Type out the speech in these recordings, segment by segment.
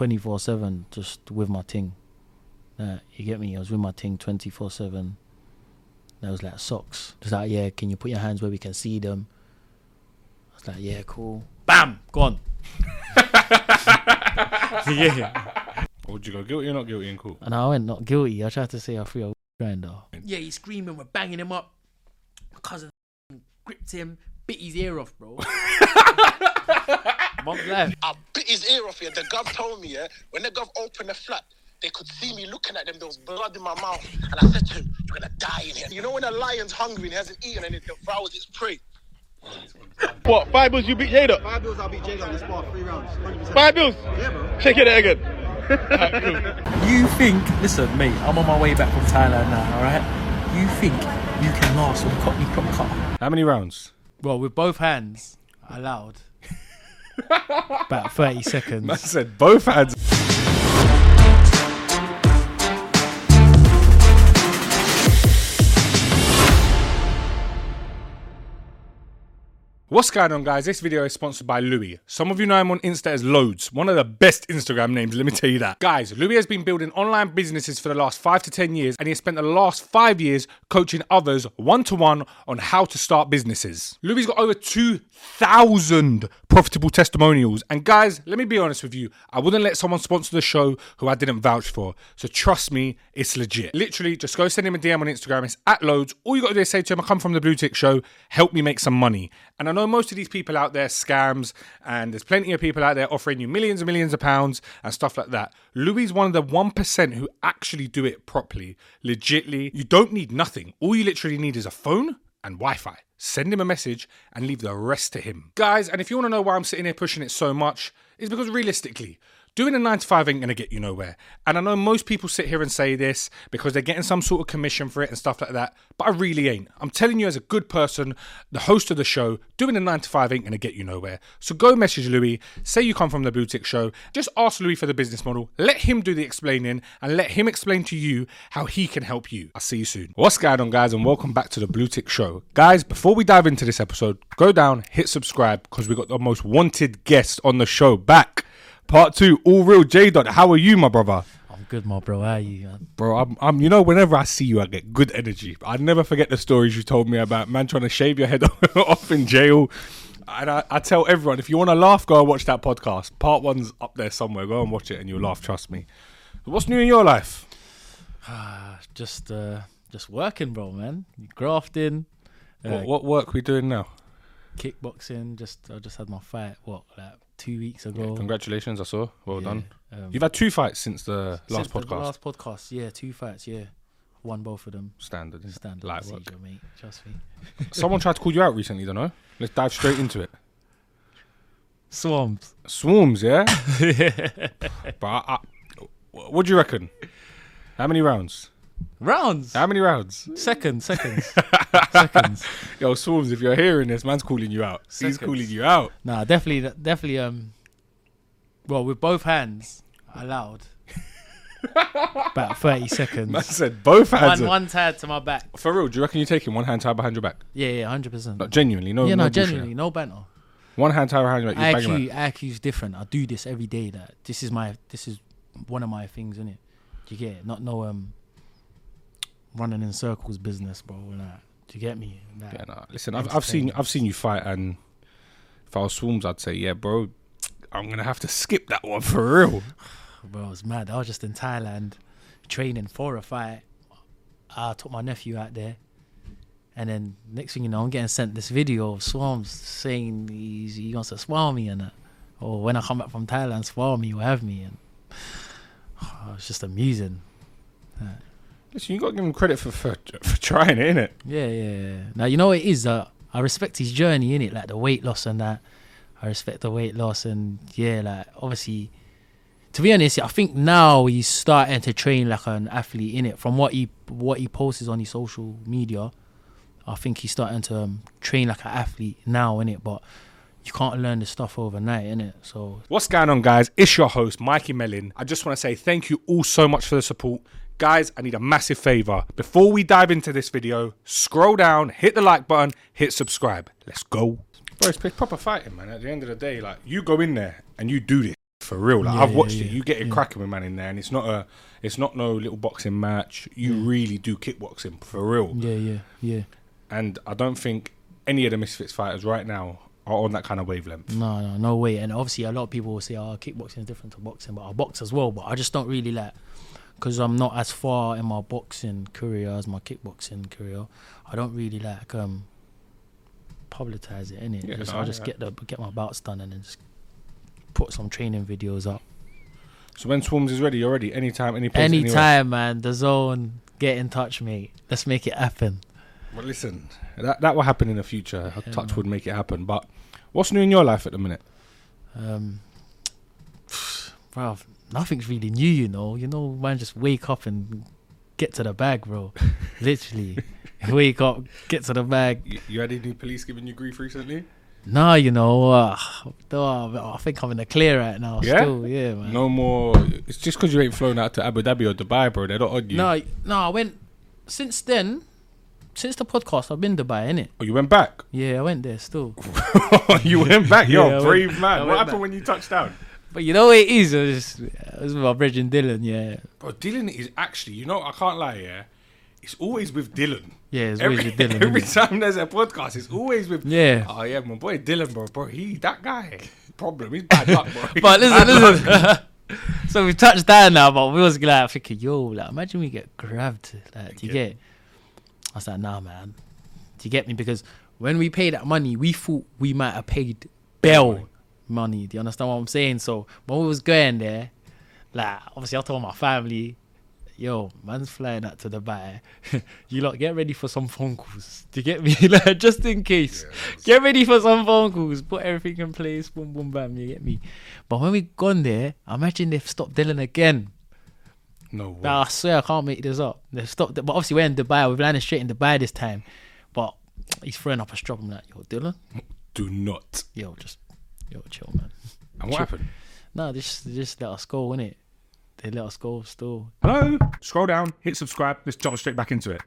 twenty four seven just with my ting. Uh, you get me? I was with my ting twenty four seven. There was like socks. Just like, yeah, can you put your hands where we can see them? I was like, yeah, cool. Bam, gone. yeah. Or would you go guilty or not guilty in court? And I went not guilty. I tried to say I threw a grinder. Yeah, he's screaming, we're banging him up. My cousin gripped him, bit his ear off, bro. Mom's left. I bit his ear off here. The gov told me, yeah, when the gov opened the flap, they could see me looking at them. There was blood in my mouth. And I said to him, You're going to die in here. You know when a lion's hungry and he hasn't eaten and it devours its prey? What? Five bills you beat Jada? Five bills, I'll beat Jada on the spot, three rounds. 100%. Five bills? Yeah, bro. Check it again. You think, listen, mate, I'm on my way back from Thailand now, alright? You think you can last with a Cockney crop cutter? How many rounds? Well, with both hands allowed. About thirty seconds. I said both hands. What's going on, guys? This video is sponsored by Louis. Some of you know him on Insta as Loads, one of the best Instagram names, let me tell you that. Guys, Louis has been building online businesses for the last five to 10 years, and he has spent the last five years coaching others one to one on how to start businesses. Louis's got over 2,000 profitable testimonials, and guys, let me be honest with you, I wouldn't let someone sponsor the show who I didn't vouch for. So trust me, it's legit. Literally, just go send him a DM on Instagram. It's at Loads. All you got to do is say to him, I come from the Blue Tick Show, help me make some money. And I know most of these people out there scams, and there's plenty of people out there offering you millions and millions of pounds and stuff like that. Louis is one of the 1% who actually do it properly, legitly. You don't need nothing. All you literally need is a phone and Wi Fi. Send him a message and leave the rest to him. Guys, and if you want to know why I'm sitting here pushing it so much, it's because realistically, doing a 9 to 5 ain't to get you nowhere. And I know most people sit here and say this because they're getting some sort of commission for it and stuff like that, but I really ain't. I'm telling you, as a good person, the host of the show, doing a 9 to 5 ain't to get you nowhere. So go message Louis, say you come from the Blue Tick Show, just ask Louis for the business model, let him do the explaining, and let him explain to you how he can help you. I'll see you soon. What's going on, guys, and welcome back to the Blue Tick Show. Guys, before we dive into this episode, go down, hit subscribe, because we got the most wanted guest on the show back. Part two, all real J Dot. How are you, my brother? I'm good, my bro. How are you? man? Bro, I'm, I'm, you know, whenever I see you, I get good energy. I never forget the stories you told me about man trying to shave your head off in jail. And I, I tell everyone, if you want to laugh, go and watch that podcast. Part one's up there somewhere. Go and watch it and you'll laugh, trust me. What's new in your life? Just, uh, just working, bro, man. Grafting, uh, What, what work we doing now? kickboxing. Just, I just had my fight. What, like two weeks ago? Congratulations, I saw. Well Yeah, done. um, You've had two fights since the since last the podcast. last podcast, yeah, two fights, yeah. Won both of them. Standard. isn't it? Standard Light work. procedure, mate. Trust me. Someone tried to call you out recently, don't know? Let's dive straight into it. Swamped. Swarmz, yeah? but I, I, what do you reckon? How many rounds? Rounds. How many rounds? Seconds, seconds, seconds. Yo, Swarmz, if you're hearing this, man's calling you out. He's calling you out. Nah, definitely, definitely. Um, well, with both hands allowed. About thirty Man seconds. said both hands. One, are- one tied to my back. For real, do you reckon you're taking one hand tied behind your back? Yeah, yeah, hundred percent. Like, genuinely, no. Yeah, no, no, genuinely, no banter. One hand tied behind your back. You're banging IQ, IQ's different. I do this every day. That this is my, this is one of my things, isn't it? Do you get it? Not no um, running in circles business, bro. Like, do you get me? Like, Yeah, nah. Listen, I've, I've seen I've seen you fight, and if I was Swarmz, I'd say, yeah, bro, I'm gonna have to skip that one for real. Bro, it was mad. I was just in Thailand training for a fight. I took my nephew out there. And then next thing you know, I'm getting sent this video of Swarmz saying he's, he wants to swallow me and that. Or when I come back from Thailand, swallow me or have me. And oh, it's just amusing. Listen, you got to give him credit for for, for trying it, innit? Yeah, yeah, yeah. Now, you know what it is? Uh, I respect his journey, in it, Like the weight loss and that. I respect the weight loss. And yeah, like obviously, to be honest, I think now he's starting to train like an athlete in it. From what he what he posts on his social media, I think he's starting to um, train like an athlete now in it. But you can't learn this stuff overnight, in it. So What's going on, guys? It's your host, Mikey Melin. I just want to say thank you all so much for the support. Guys, I need a massive favor. Before we dive into this video, scroll down, hit the like button, hit subscribe. Let's go. Bro, it's proper fighting, man. At the end of the day, like, you go in there and you do this. for real. Like Yeah, I've yeah, watched it. You get it yeah. cracking with man in there, and it's not a, it's not no little boxing match. You really do kickboxing for real. Yeah, yeah, yeah. And I don't think any of the Misfits fighters right now are on that kind of wavelength. No, no, no way. And obviously, a lot of people will say, "Oh, kickboxing is different to boxing," but I box as well. But I just don't really like because I'm not as far in my boxing career as my kickboxing career. I don't really like um publicize it it. Yeah, just, no, I just get get the get my bouts done and then just put some training videos up. So when Swarmz is ready, you're ready. Anytime, any place, anywhere. Anytime, man. The zone, get in touch, mate. Let's make it happen. Well, listen, that that will happen in the future. Yeah, Touch man. would make it happen. But what's new in your life at the minute? Um, bro, nothing's really new, you know. You know, man, just wake up and get to the bag, bro. Literally, wake up, get to the bag. You, you had any police giving you grief recently? Nah, you know, uh, I think I'm in the clear right now. Yeah? Still, yeah, man. No more. It's just because you ain't flown out to Abu Dhabi or Dubai, bro. They're not on you. no, no. I went since then. Since the podcast, I've been Dubai, innit? Oh, you went back. Yeah, I went there still. you went back, yo, Yeah, I went- brave I man. went What happened back. when you touched down? But you know what it is? It was, it was my brethren Dylan, yeah. Bro, Dylan is actually, you know, I can't lie, yeah. It's always with Dylan. Yeah, it's every, always with Dylan, Every time there's a podcast, it's always with. Yeah. Oh yeah, my boy Dylan, bro, bro. He that guy. Problem. He's bad luck, bro. He's But listen, listen. so we've touched down now, but we was like thinking, yo, like imagine we get grabbed. Like, do you Yeah. get? I was like, nah, man. Do you get me? Because when we paid that money, we thought we might have paid bail money. Do you understand what I'm saying? So when we was going there, like obviously I told my family, yo, man's flying out to Dubai. you lot get ready for some phone calls. Do you get me? like just in case. get ready for some phone calls. Put everything in place. Boom, boom, bam. You get me? But when we gone there, imagine they've stopped Dylan again. No way. Nah, I swear I can't make this up. They've stopped. But obviously we're in Dubai. We've landed straight in Dubai this time. But he's throwing up a strop. I'm like, yo, Dylan, Do not. yo, just yo, chill, man. And what happened? No, they just they just let us go, innit? They let us go still. Hello. Scroll down, hit subscribe. Let's jump straight back into it.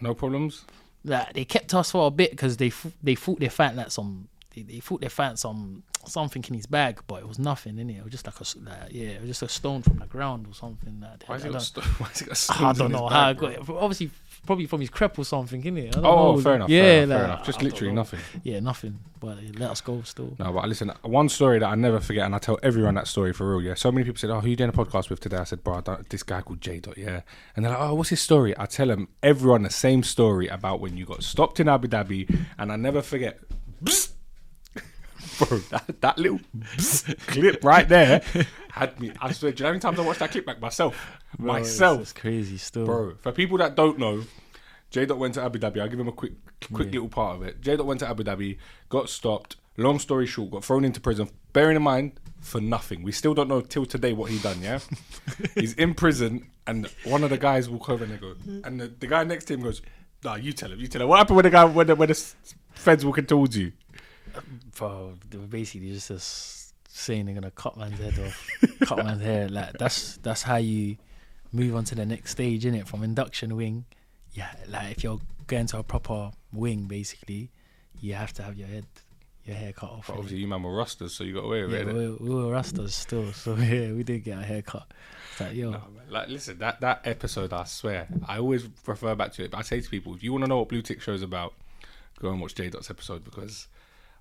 No problems. Like they kept us for a bit because they f- they thought they found like some they, thought they found some something in his bag, but it was nothing in it. It was just like a like, yeah, it was just a stone from the ground or something. Like, Why has I he got? don't- Sto- why has he got I stones in don't know bag, how I bro? got it. Obviously, probably from his crep or something, innit? I don't Oh, know. fair enough. Yeah, fair enough, fair enough. Just I literally nothing. Yeah, nothing. But let us go still. No, but listen, one story that I never forget, and I tell everyone that story for real. Yeah, so many people said, "Oh, who you doing a podcast with today?" I said, "Bro, I don't, this guy called J Dot." Yeah, and they're like, "Oh, what's his story?" I tell them everyone the same story about when you got stopped in Abu Dhabi, and I never forget. Bzz. Bro, that, that little clip right there had me. I swear, do you know how many times I watched that clip back myself? Bro, myself, It's crazy still. bro. For people that don't know, J Dot went to Abu Dhabi. I'll give him a quick, quick little part of it. J Dot went to Abu Dhabi, got stopped. Long story short, got thrown into prison. Bearing in mind, for nothing. We still don't know till today what he done. Yeah, he's in prison, and one of the guys walk over and they go, and the, the guy next to him goes, "Nah, you tell him. You tell him. What happened when the guy when the, when the feds walking towards you? Bro, they were basically just us saying they're gonna cut man's head off, cut man's hair. Like that's that's how you move on to the next stage, in it From induction wing, yeah. Like if you're going to a proper wing, basically, you have to have your head, your hair cut off. But obviously, you man were rastas, so you got away with yeah, it. we, we were rastas still, so yeah, we did get our hair cut. It's like yo, man. Like, listen, that, that episode, I swear, I always refer back to it. But I say to people, if you want to know what Blue Tick Show is about, go and watch J Dot's episode because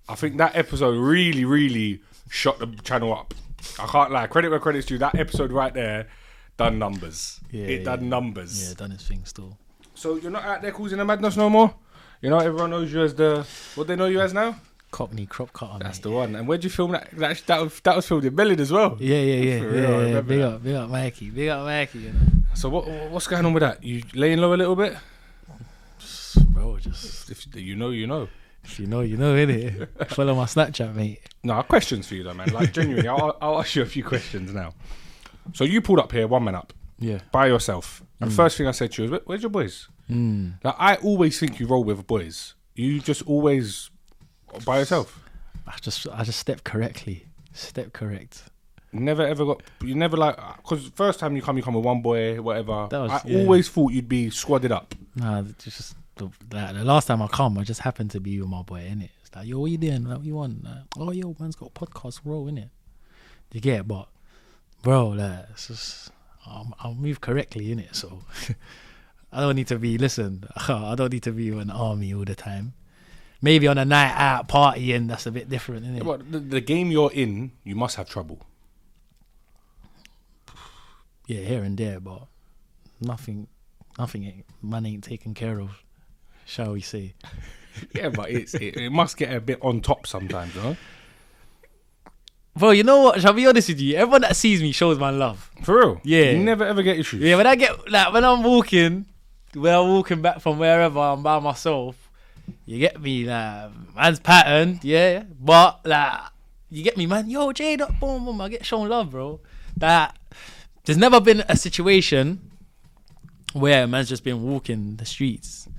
I think that episode really, really shot the channel up. I can't lie. Credit where credit's due. That episode right there done numbers. Yeah, it done yeah. numbers. yeah, done his thing still. So you're not out there causing the madness no more? You know, everyone knows you as the. What they know you as now? Cockney crop cutter. That's mate. the one. And where'd you film that? That, that, was, that was filmed in Bellin as well. Yeah, yeah, yeah, For real, yeah, yeah. remember Big that. up, big up, Mikey, big up, Mikey. You know, So what what's going on with that? You laying low a little bit? bro, just If you know, you know. If you know, you know, innit? Follow my Snapchat, mate. No, I have questions for you though, man. Like genuinely, I'll, I'll ask you a few questions now. So you pulled up here, one man up, Yeah. by yourself. And first thing I said to you was, "Where's your boys?" Mm. Like I always think you roll with boys. You just always by yourself. I just, I just stepped correctly. Step correct. Never ever got. You never like because first time you come, you come with one boy, whatever. That was- I yeah. always thought you'd be squadded up. Nah, it's just the, like, the last time I come, I just happened to be with my boy, in it. It's like, yo, what you doing? Like, what you want? Like, oh, yo, man's got a podcast, in it. You get it? But bro, like, it's just, I'll, I'll move correctly in it. So I don't need to be. Listen, I don't need to be an army all the time. Maybe on a night out partying, that's a bit different, isn't it? But the, the game you're in, you must have trouble. yeah, here and there, but nothing, nothing. Man ain't taken care of, shall we say? Yeah, but it's it, it must get a bit on top sometimes, no? Bro, you know what? Shall I be honest with you? Everyone that sees me shows my love. For real? Yeah. You never ever get issues. Yeah, when I get like when I'm walking, when I'm walking back from wherever I'm by myself, you get me like man's pattern, yeah. But like you get me, man. Yo, Jade, up, boom, boom. I get shown love, bro. That there's never been a situation where a man's just been walking the streets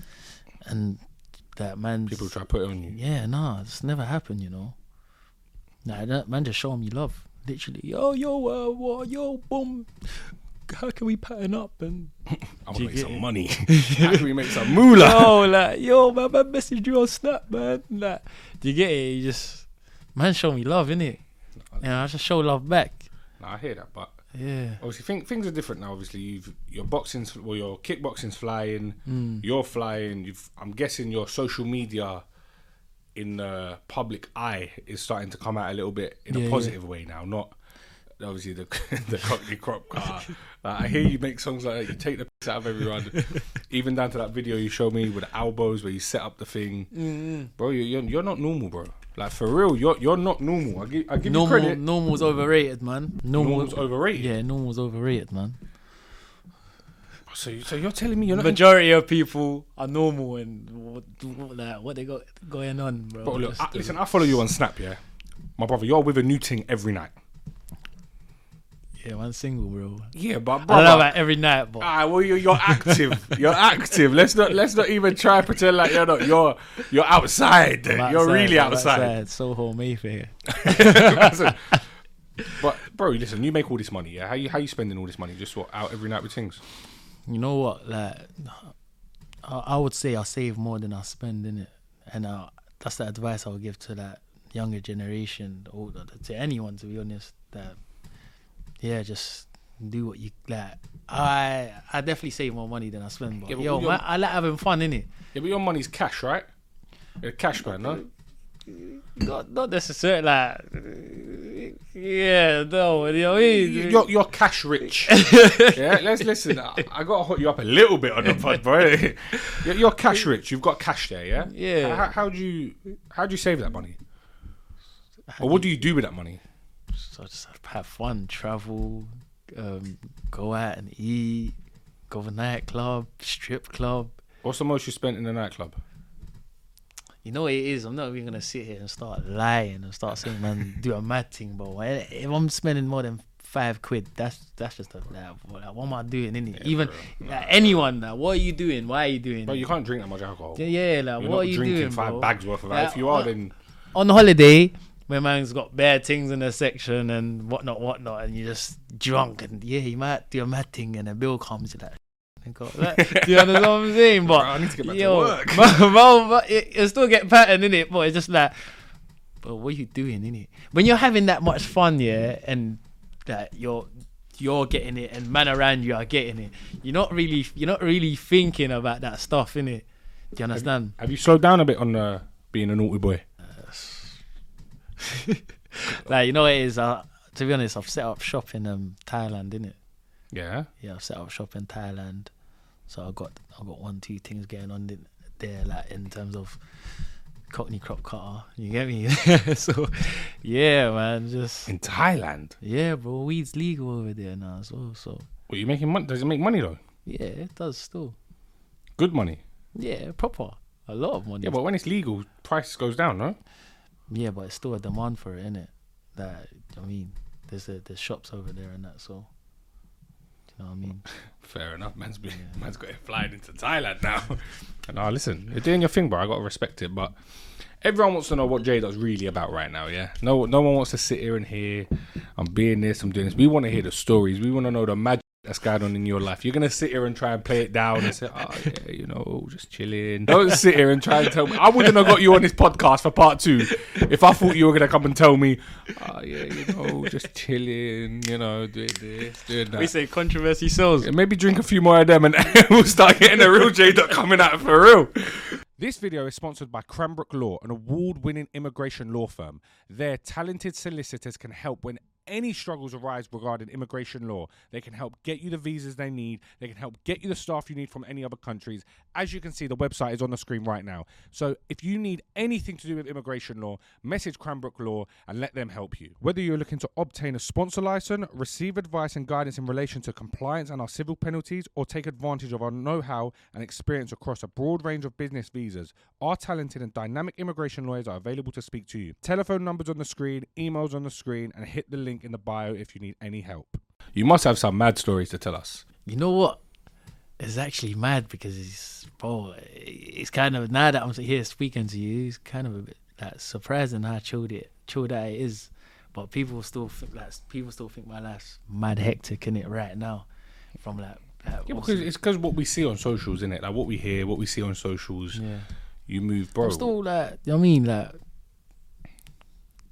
and that man's People try to put it on you. yeah, nah, it's never happened, you know. Nah, that man just showing me love. Literally, yo, yo, uh, what, yo, boom. How can we pattern up and I want to make some it? money. How can we make some moolah? yo, like, yo, man, man messaged you on Snap, man. Like, do you get it? You just, man, show me love, innit? And I just show love back. Nah, I hear that, but Yeah. obviously think, things are different now. Obviously, you've your boxing's well, your kickboxing's flying, Mm. you're flying. You've I'm guessing your social media in the public eye is starting to come out a little bit in Yeah, a yeah. positive way now, not. Obviously, the the cockney crop cutter. Like, I hear you make songs like that. You take the piss out of everyone, even down to that video you showed me with the elbows where you set up the thing, Mm-hmm. bro. You, you're you're not normal, bro. Like for real, you're you're not normal. I give I give you Normal, credit. normal's overrated, man. Normal, Normal's overrated. Yeah, normal's overrated, man. So, you- so you're telling me you're not Majority of people are normal and what, what, like, what they got going on, bro. Bro, look, I, listen, I follow you on Snap, yeah. My brother, you're with a new thing every night. Yeah, one single, bro. Yeah, but I don't know about every night, but ah, well, you're, you're active. you're active. Let's not let's not even try pretend like you're not. You're you're outside. Then. I'm you're really I'm outside. Soho Mayfair. Listen, but bro, listen, you make all this money. Yeah, how you how you spending all this money? Just what out every night with things? You know what? Like, I, I would say I save more than I spend in it, and uh, that's the advice I would give to that younger generation, or to anyone, to be honest. That yeah, just do what you like. I I definitely save more money than I spend, but Yeah, but yo, man, I like having fun in it. Yeah, but your money's cash, right? You're a cash man, no? Not not necessarily like yeah, no, you know what I mean? You're, you're cash rich. yeah, let's listen. I, I gotta hook you up a little bit on the pod, bro. You're, you're cash rich. You've got cash there, yeah. Yeah. How, how do you how do you save that money? Or what do you do with that money? So just have fun, travel, um, go out and eat, go to nightclub, strip club. What's the most you spent in a nightclub? You know what it is. I'm not even gonna sit here and start lying and start saying, "Man, do a mad thing." But if I'm spending more than five quid, that's that's just a like, what, am I doing? Innit? even like, anyone, like, what are you doing? Why are you doing? But you can't drink that much alcohol. yeah, yeah, like, You're what not are you drinking doing, five bro? bags worth of that. Like, If you are, then on holiday, where man's got bad things in the section and whatnot, whatnot, and you're just drunk and yeah, you might do a mad thing and a bill comes, you're like, and like, do you understand what I'm saying? But Bro, I need to get back to work. but, but, but it, it still get pattern in it, but it's just like, but what are you doing in it? When you're having that much fun, yeah, and that you're you're getting it and man around you are getting it, you're not really you're not really thinking about that stuff in it. Do you understand? have you slowed down a bit on uh, being a naughty boy? Like you know what it is. Uh, to be honest, I've set up shop in um Thailand, innit? Yeah. Yeah, I've set up shop in Thailand, so I got I got one two things going on there, like in terms of Cockney crop cutter. You get me? so yeah, man, just In Thailand. yeah, bro. Weed's legal over there now as well. So Well, you making money? Does it make money though? yeah, it does still. Good money. Yeah, proper. A lot of money. Yeah, but when it's legal, price goes down, no? Yeah, but it's still a demand for it, innit? That I mean, there's a, there's shops over there and that. So do you know what I mean? Fair enough. Man's been, man's got it flying into Thailand now. no, listen, you're doing your thing, bro. I gotta respect it, but everyone wants to know what J Dot's really about right now. Yeah, no, no one wants to sit here and hear I'm being this, I'm doing this. We want to hear the stories. We want to know the magic that's going on in your life. You're gonna sit here and try and play it down and say, "Oh yeah, you know, just chilling." Don't sit here and try and tell me. I wouldn't have got you on this podcast for part two if I thought you were gonna come and tell me, "Oh yeah, you know, just chilling." You know, doing this, doing that. We say controversy sells. Yeah, maybe drink a few more of them and we'll start getting a real J dot coming out for real. This video is sponsored by Cranbrook Law, an award winning immigration law firm. Their talented solicitors can help when any struggles arise regarding immigration law. They can help get you the visas they need, they can help get you the staff you need from any other countries. As you can see, the website is on the screen right now. So if you need anything to do with immigration law, message Cranbrook Law and let them help you. Whether you're looking to obtain a sponsor license, receive advice and guidance in relation to compliance and our civil penalties, or take advantage of our know how and experience across a broad range of business visas, our talented and dynamic immigration lawyers are available to speak to you. Telephone numbers on the screen, emails on the screen, and hit the link in the bio if you need any help. You must have some mad stories to tell us. You know what? It's actually mad because it's bro. It's kind of now that I'm here speaking to you, it's kind of a bit like surprising how chilled it, chilled that it is. But people still think like people still think my life's mad hectic in it right now, from like. like Yeah, because it's because what we see on socials, isn't it? Like what we hear, what we see on socials. yeah. You move, bro. I'm still like, you know what I mean, like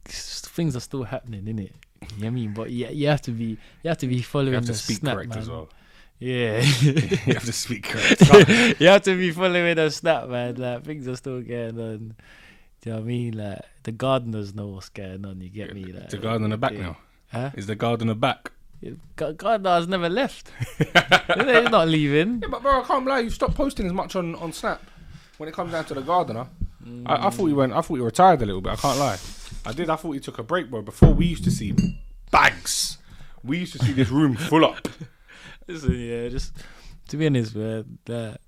things are still happening, in it. You I mean? But yeah, you have to be, you have to be following you have the to speak snap, correct man. as well. Yeah. you have to speak correct. you have to be following the snap, man. Like things are still going on. Do you know what I mean? Like the gardeners know what's going on. You get me? Like the gardener back yeah. now. Huh? Is the gardener back? Ga- Gardener's never left. He's not leaving. Yeah, but bro, I can't lie. You stopped posting as much on, on Snap when it comes down to the gardener. Mm. I, I thought you went. I thought you retired a little bit. I can't lie. I did. I thought you took a break, bro. Before we used to see bags. We used to see this room full up. Listen, yeah, just to be honest, man, that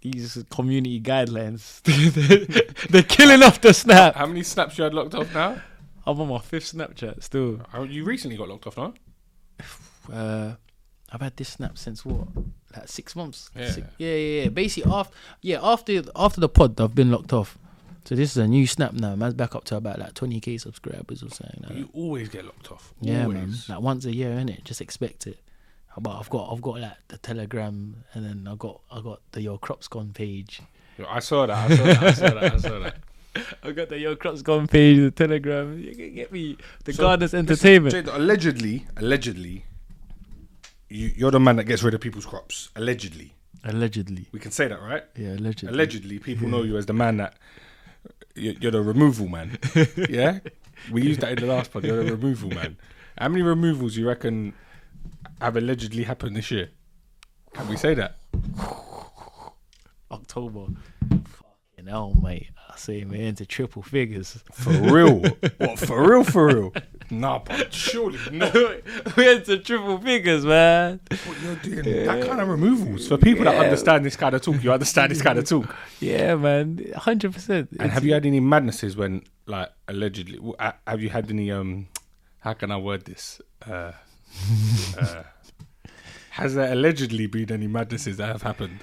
these community guidelines, they're killing off the snap. How many snaps you had locked off now? I'm on my fifth Snapchat still. You recently got locked off, no? Uh, I've had this snap since what, like six months. Yeah. Six- yeah, yeah, yeah. Basically, after yeah, after after the pod, I've been locked off. So this is a new snap now. Man's back up to about like 20k subscribers or something. Like that. You always get locked off. Yeah, always. man. Like once a year, innit? Just expect it. But I've got I've got like the Telegram, and then I got I got the Your Crops Gone page. Yo, I saw that. I saw that. I saw that. I saw that. I got the Your Crops Gone page, the Telegram. You can get me the So, Gardeners listen, Entertainment. Jade, allegedly, allegedly, you, you're the man that gets rid of people's crops. Allegedly, allegedly, we can say that, right? yeah, allegedly. Allegedly, people know you as the man that you're, you're the removal man. yeah, we used that in the last pod. You're the removal man. How many removals you reckon have allegedly happened this year? Can we say that? October. Fucking hell, mate. I say man into triple figures. For real? what? For real? For real? Nah, but surely not. we into triple figures, man. What you're doing? That kind of removals for people that understand this kind of talk. You understand this kind of talk. Yeah, man. Hundred percent. And have you had any madnesses when, like, allegedly? w- uh, Have you had any? Um, how can I word this? Uh, uh, has there allegedly been any madnesses that have happened?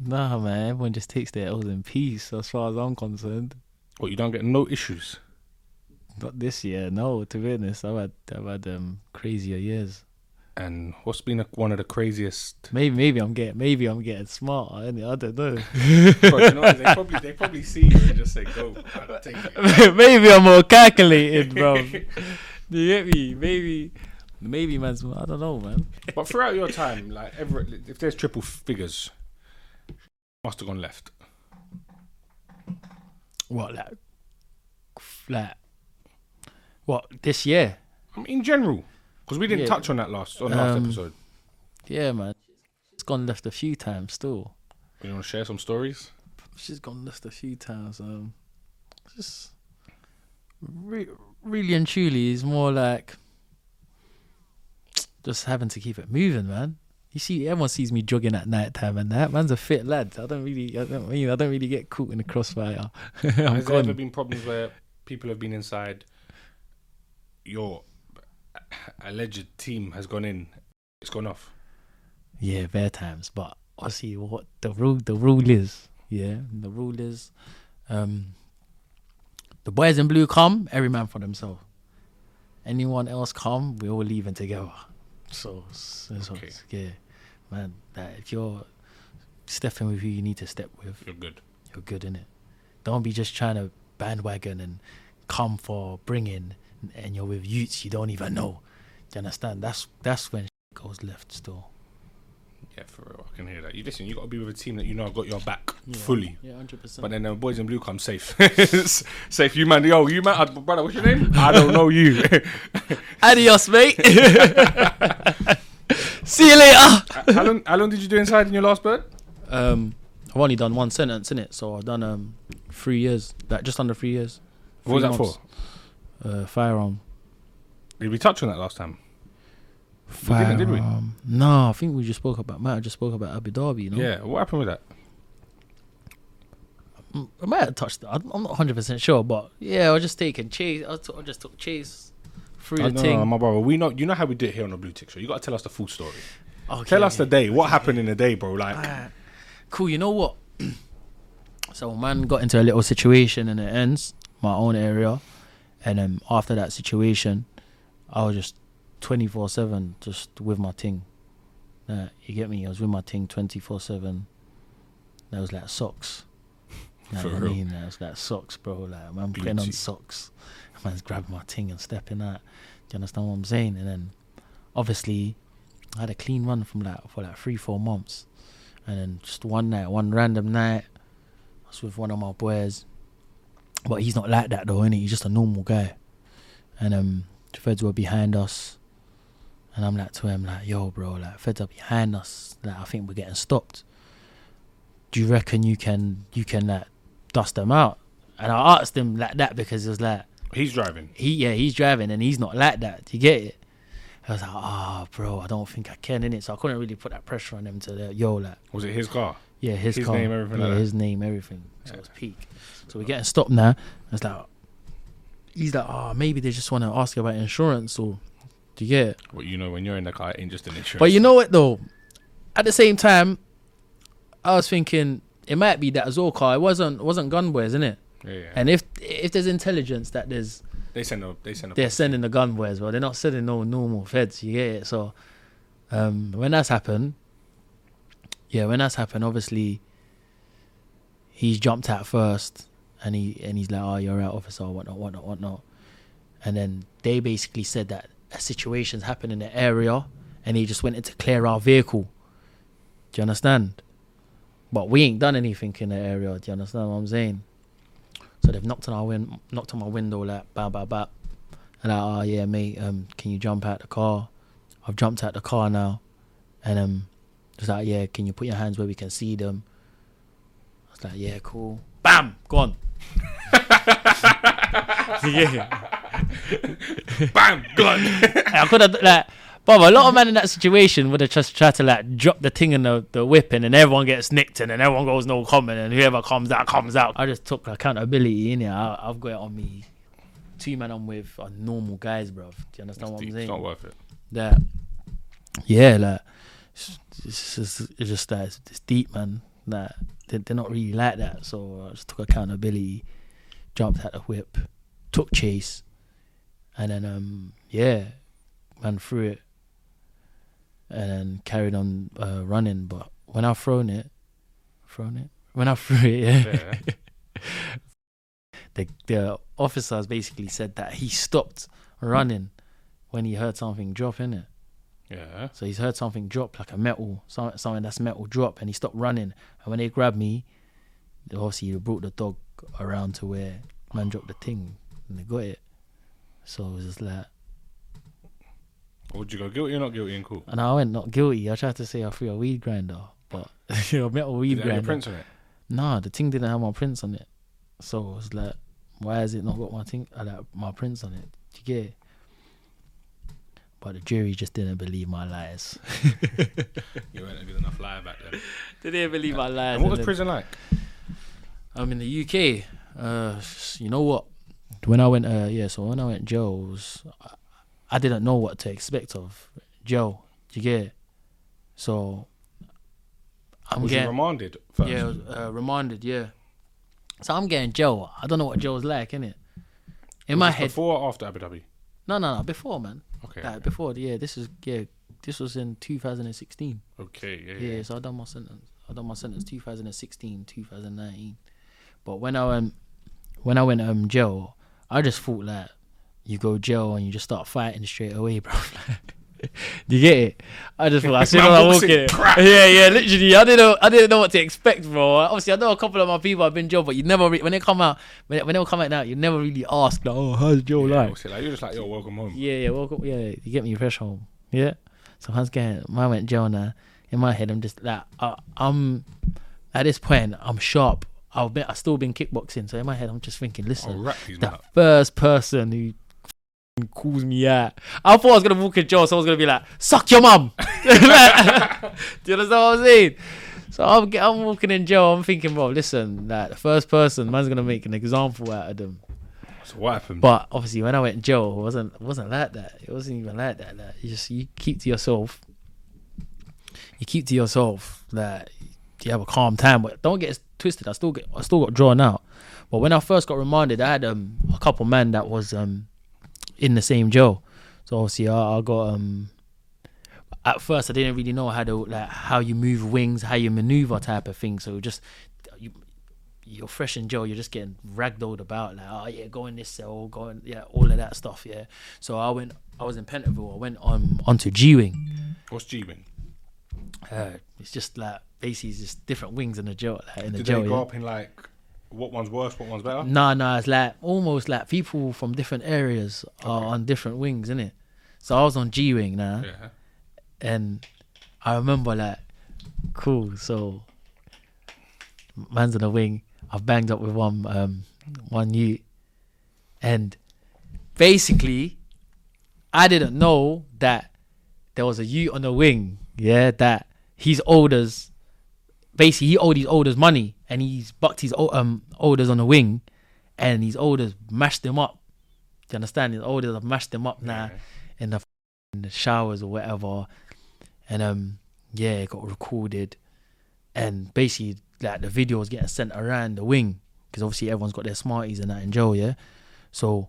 Nah, man. Everyone just takes their L's in peace, as far as I'm concerned. Or you don't get no issues? Not this year, no. To be honest, I've had I've had um crazier years. And what's been a, one of the craziest? Maybe maybe I'm getting maybe I'm getting smarter. innit? I don't know. Bro, you know what? They probably they probably see you and just say go. Take maybe I'm more calculated, bro. you get me? Maybe maybe man's I don't know, man. But throughout your time, like, ever, if there's triple figures, must have gone left. What like like what this year? I mean, in general, because we didn't Yeah. touch on that last on last Um, episode. Yeah, man. It's gone left a few times still. You want to share some stories? She's gone left a few times. Um, just re- really and truly is more like just having to keep it moving, man. You see, everyone sees me jogging at night time, and that man's a fit lad. I don't really, I don't, you know, I don't really get caught in the crossfire. I'm Has there ever gone. been problems where people have been inside? Your alleged team has gone in. It's gone off. Yeah, bare times, but obviously, what the rule, the rule is, yeah, the rule is, um, the boys in blue come, every man for themselves. Anyone else come, we're all leaving together. So, so, so Okay. yeah, man. That if you're stepping with who you need to step with, You're good. you're good in it. Don't be just trying to bandwagon and come for bringing, and you're with youths you don't even know. Do you understand? That's that's when goes left still. Yeah, for real. I can hear that. You listen. You got to be with a team that you know have got your back fully. Yeah, hundred percent. But then the boys in blue come safe. safe, you man. Yo, you man, uh, brother. What's your name? I don't know you. Adios, mate. See you later. how long? How long did you do inside in your last bird? Um, I've only done one sentence in it, so I've done um three years, like just under three years. What was Three that months. for? Uh, firearm. Did we touch on that last time? We didn't, did we? No, I think we just spoke about. Might have just spoke about Abu Dhabi. You know. Yeah. What happened with that? I might have touched that. I'm not hundred percent sure, but yeah, I was just taking chase. I, just took chase through Oh, the thing. no, my brother. We know. You know how we do it here on the Blue Tick Show. You got to tell us the full story. Okay. Tell us the day. What happened in the day, bro? Like. Cool. You know what? so man got into a little situation and it ends my own area, and um after that situation, I was just twenty four seven just with my ting. Uh, you get me? I was with my ting twenty four seven. That was like socks. You know For what I mean? That was like socks, bro. Like man putting on socks. Man's grabbing my ting and stepping out. Do you understand what I'm saying? And then obviously I had a clean run from like for like three, four months. And then just one night, one random night, I was with one of my boys. But he's not like that though, innit? He's just a normal guy. And um the feds were behind us. And I'm like to him, like, yo bro, like feds are behind us. Like I think we're getting stopped. Do you reckon you can you can like dust them out? And I asked him like that because it was like he's driving. he yeah he's driving and he's not like that. Do you get it? I was like, ah, bro, I don't think I can in it. So I couldn't really put that pressure on him to the, yo like Was it his car? yeah his, His car, name, everything yeah like his name, everything. So it's peak. So we're getting stopped now. It's like he's like, oh, maybe they just want to ask you about insurance or do you get it? Well, you know, when you're in the car, it ain't just an insurance. But you know what though? At the same time, I was thinking it might be that as well, car. It wasn't it wasn't gun boys, innit? yeah, yeah. And if if there's intelligence that there's they send a, they send a. they're sending the gun boys, well, they're not sending no normal feds. You get it? So, um, when that's happened, yeah, when that's happened, obviously, he's jumped out first, and he and he's like, "Oh, you're out, officer, whatnot, whatnot, whatnot," and then they basically said that a situation's happened in the area, and he just went in to clear our vehicle. Do you understand? But we ain't done anything in the area. Do you understand what I'm saying? So they've knocked on our win- knocked on my window like bow bow bow. And like, oh yeah, mate, um, can you jump out the car? I've jumped out the car now. And um just like, yeah, can you put your hands where we can see them? I was like, yeah, cool. Bam, gone. yeah. Bam, gone. I could have like but a lot of men in that situation would have just tried to like drop the thing in the, the whipping and everyone gets nicked and then everyone goes no comment and whoever comes out comes out. I just took accountability in it. I, I've got it on me. Two men I'm with are normal guys, bruv. Do you understand what I'm saying? it's not worth it. that yeah like it's, it's just it's just that it's, it's deep man that they're, they're not really like that. So I just took accountability jumped out the whip took chase and then um yeah ran through it and then carried on uh, running. But when I thrown it thrown it? When I threw it yeah. Yeah. the the officers basically said that he stopped running when he heard something drop in it yeah. so he's heard something drop, like a metal, some- something that's metal drop, and he stopped running. And when they grabbed me, they obviously they brought the dog around to where man dropped the thing, and they got it. So it was just like, Would you go guilty or not guilty in court? and I went not guilty. I tried to say I threw a weed grinder, but you know, metal weed Did it have your grinder. prints on it? Nah, the thing didn't have my prints on it. So it was like, why has it not got my thing, uh, like my prints on it? Do you get it? But the jury just didn't believe my lies. You weren't a good enough liar back then. they didn't believe my lies. And what was and then- prison like? I'm in the UK. Uh, you know what? When I went, uh, yeah. So when I went jail, was, I- I didn't know what to expect of jail. Do you get it? So I'm Was getting remanded first? yeah, uh, remanded. Yeah. So I'm getting jail. I don't know what jail's like, innit? In Was my this head, Before or after Abu Dhabi? no, no, no. Before, man. Okay. Like before, yeah. This is yeah, this was in 2016. Okay, yeah, Yeah, yeah. so I done my sentence. I done my sentence 2016, 2019. But when I went, when I went um jail, I just thought like you go jail and you just start fighting straight away, bro. you get it? I just I seen Man I walk in. Yeah, yeah, literally. I didn't know. I didn't know what to expect, bro. Obviously, I know a couple of my people have been jail, but you never re- when they come out when they, when they come out now, you never really ask like, oh, how's jail Yeah, like? like, you're just like, yo, welcome home. Yeah, yeah, welcome. Yeah, you get me fresh home. Yeah. So was getting, I went jail now. In my head, I'm just like, I, I'm at this point, I'm sharp. I've been, I've still been kickboxing. So in my head, I'm just thinking, listen, oh, these the first person who calls me out, I thought I was gonna walk in jail. So I was gonna be like, suck your mum. Do you understand what I'm saying? So I'm, I'm walking in jail. I'm thinking, bro, listen, like the first person, man's gonna make an example out of them. So what happened? But obviously, when I went in jail, it wasn't it wasn't like that. It wasn't even like that. Like, you just you keep to yourself. You keep to yourself. That you have a calm time, but don't get twisted. I still get I still got drawn out. But when I first got reminded, I had um a couple men that was um in the same jail. So obviously, I, I got um. At first, I didn't really know how to like how you move wings, how you maneuver type of thing. So just you you're fresh in jail, you're just getting ragdolled about like, oh yeah, go in this cell, go in, yeah, all of that stuff, yeah. So I went, I was in Pentonville, I went on onto G wing. What's G-Wing? Uh, it's just like basically it's just different wings in the jail, like in the Did jail. they go yeah. up in like, what one's worse, what one's better? Nah, nah, it's like almost like people from different areas are on different wings, innit? So I was on G wing now, Yeah. and I remember like, cool. So man's on the wing. I've banged up with one um one youth, and basically, I didn't know that there was a youth on the wing. Yeah, that his olders, basically he owed his olders money, and he's bucked his um olders on the wing, and his olders mashed him up. Do you understand? His olders have mashed him up now in the in the showers or whatever, and um yeah, it got recorded, and basically like the video was getting sent around the wing because obviously everyone's got their smarties and that in jail, yeah. So,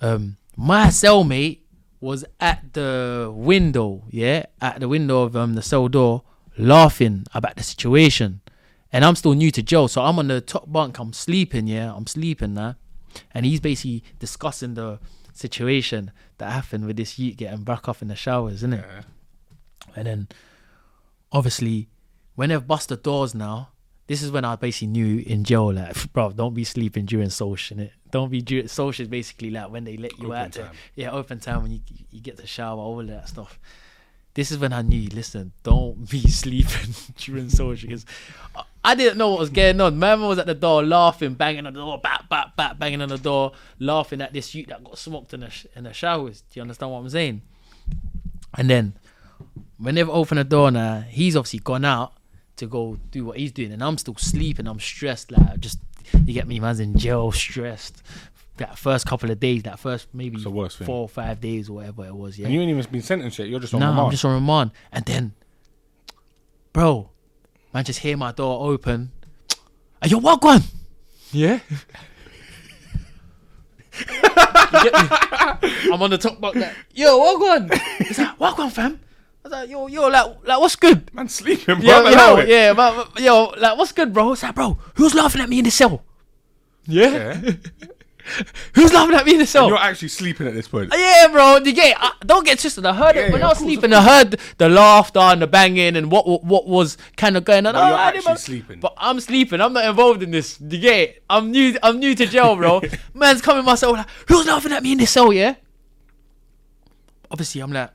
um, my cellmate was at the window, yeah, at the window of um the cell door, laughing about the situation, and I'm still new to jail, so I'm on the top bunk, I'm sleeping, yeah, I'm sleeping now, and he's basically discussing the situation that happened with this youth getting back off in the showers, isn't it? Yeah. And then obviously when they've bust the doors now, this is when I basically knew in jail like bro, don't be sleeping during social innit? Don't be during social is basically like when they let you Open out time. Yeah, open time when you you get to shower, all that stuff. This is when I knew, listen, don't be sleeping during social because I- didn't know what was going on. Man was at the door laughing, banging on the door, bat, bat, bat, banging on the door, laughing at this youth that got smoked in the, sh- in the showers. Do you understand what I'm saying? And then when they've opened the door now, he's obviously gone out to go do what he's doing, and I'm still sleeping. I'm stressed, like just you get me, man's in jail, stressed. That first couple of days, that first maybe worst thing. four or five days or whatever it was, yeah. And you ain't even been sentenced yet. You're just on No, remand. I'm just on remand, and then, bro, man, just hear my door open. Are you what one? Yeah. You get me? I'm on the top bunk, like, yo, what one? He's like, what one, fam? I was like, yo, yo, like, like, what's good? Man, sleeping, bro. Yo, yo, yeah, man, yo, like, what's good, bro? It's like, bro, who's laughing at me in the cell? Yeah. Yeah. Who's laughing at me in the cell? You're actually sleeping at this point. Yeah, bro. You get, I, don't get twisted. I heard it Yeah, when yeah, I was of course, sleeping. I heard the laughter and the banging and what what, what was kind of going on. You're Oh, I didn't actually know- sleeping. But I'm sleeping. I'm not involved in this. You get it? I'm new. I'm new to jail, bro. Man's coming myself like, who's laughing at me in the cell? Yeah. Obviously, I'm like.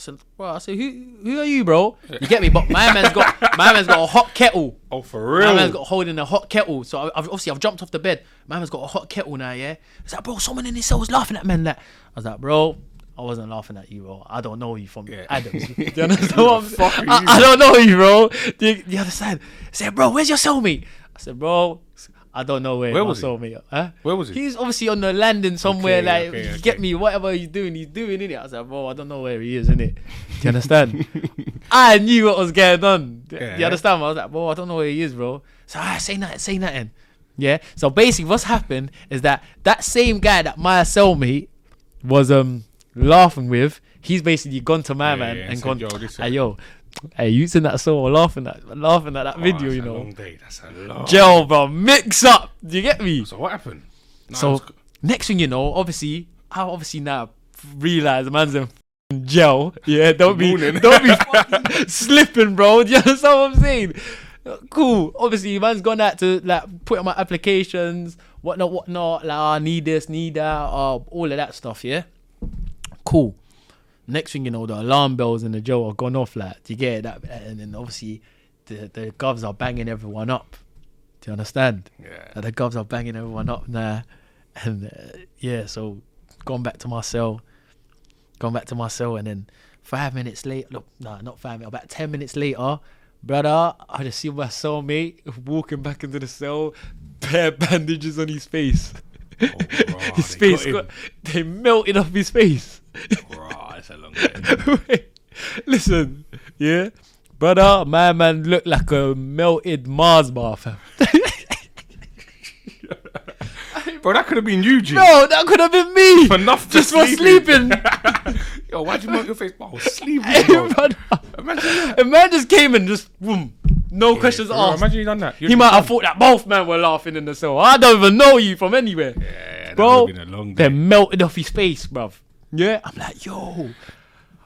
I said, bro, I said, who, who are you, bro? You get me? But my man's got, my man's got a hot kettle. Oh, for real? My man's got holding a hot kettle. So I've, obviously I've jumped off the bed. My man's got a hot kettle now, yeah? It's like, bro, someone in this cell was laughing at me and that. I was like, bro, I wasn't laughing at you, bro. I don't know you from Yeah. Adams. Do you understand what I'm saying? I. I don't know you, bro. The, you understand? I said, bro, where's your cellmate? I said, bro, I don't know where, Where was he? cellmate. Huh? Where was he? He's obviously on the landing somewhere. Okay, like, okay, you okay. get me? Whatever he's doing, he's doing in it. I was like, bro, I don't know where he is, in it. Do you understand? I knew what was going on. Do Yeah. you understand? I was like, bro, I don't know where he is, bro. So I say nothing, say nothing. Yeah. So basically, what's happened is that that same guy that my cellmate was um laughing with, he's basically gone to my Yeah, man yeah, and said, gone, "Yo, hey yo, hey, you in that song laughing at laughing at that Oh, video, you know, long day. That's a long. gel, bro, mix up. Do you get me? So what happened? No, So it's- next thing you know, obviously, I obviously now realize the man's in f***ing gel. Yeah, don't be don't be slipping, bro. Do you understand what I'm saying? Cool. Obviously, man's gone out to like put on my applications, whatnot, whatnot. Like, I need this, need that, uh, all of that stuff. Yeah. Cool. Next thing you know, the alarm bells in the jail are gone off. Like, do you get it? that? And then obviously, the the govs are banging everyone up. Do you understand? Yeah. Like, the govs are banging everyone up now, and uh, yeah, so gone back to my cell, gone back to my cell, and then five minutes later, look, no, not five minutes, about ten minutes later, brother, I just see my cellmate walking back into the cell, bare bandages on his face. Oh, his face got got, they melted off his face. Bruh, that's a long day. Wait, Listen, yeah, brother, my man looked like a melted Mars bar, fam. Bro, that could have been you, G. No, that could have been me. For nothing. Just for sleeping. Yo, why'd you melt your face? Bro, I was sleeping, Hey, bro. brother. Imagine A man just came and just boom, no questions Bro, asked. Imagine you done that. he might have thought that both men were laughing in the cell. I don't even know you from anywhere, Yeah, bro. That would have been a long day. They melted off his face, bruv. Yeah, I'm like, yo.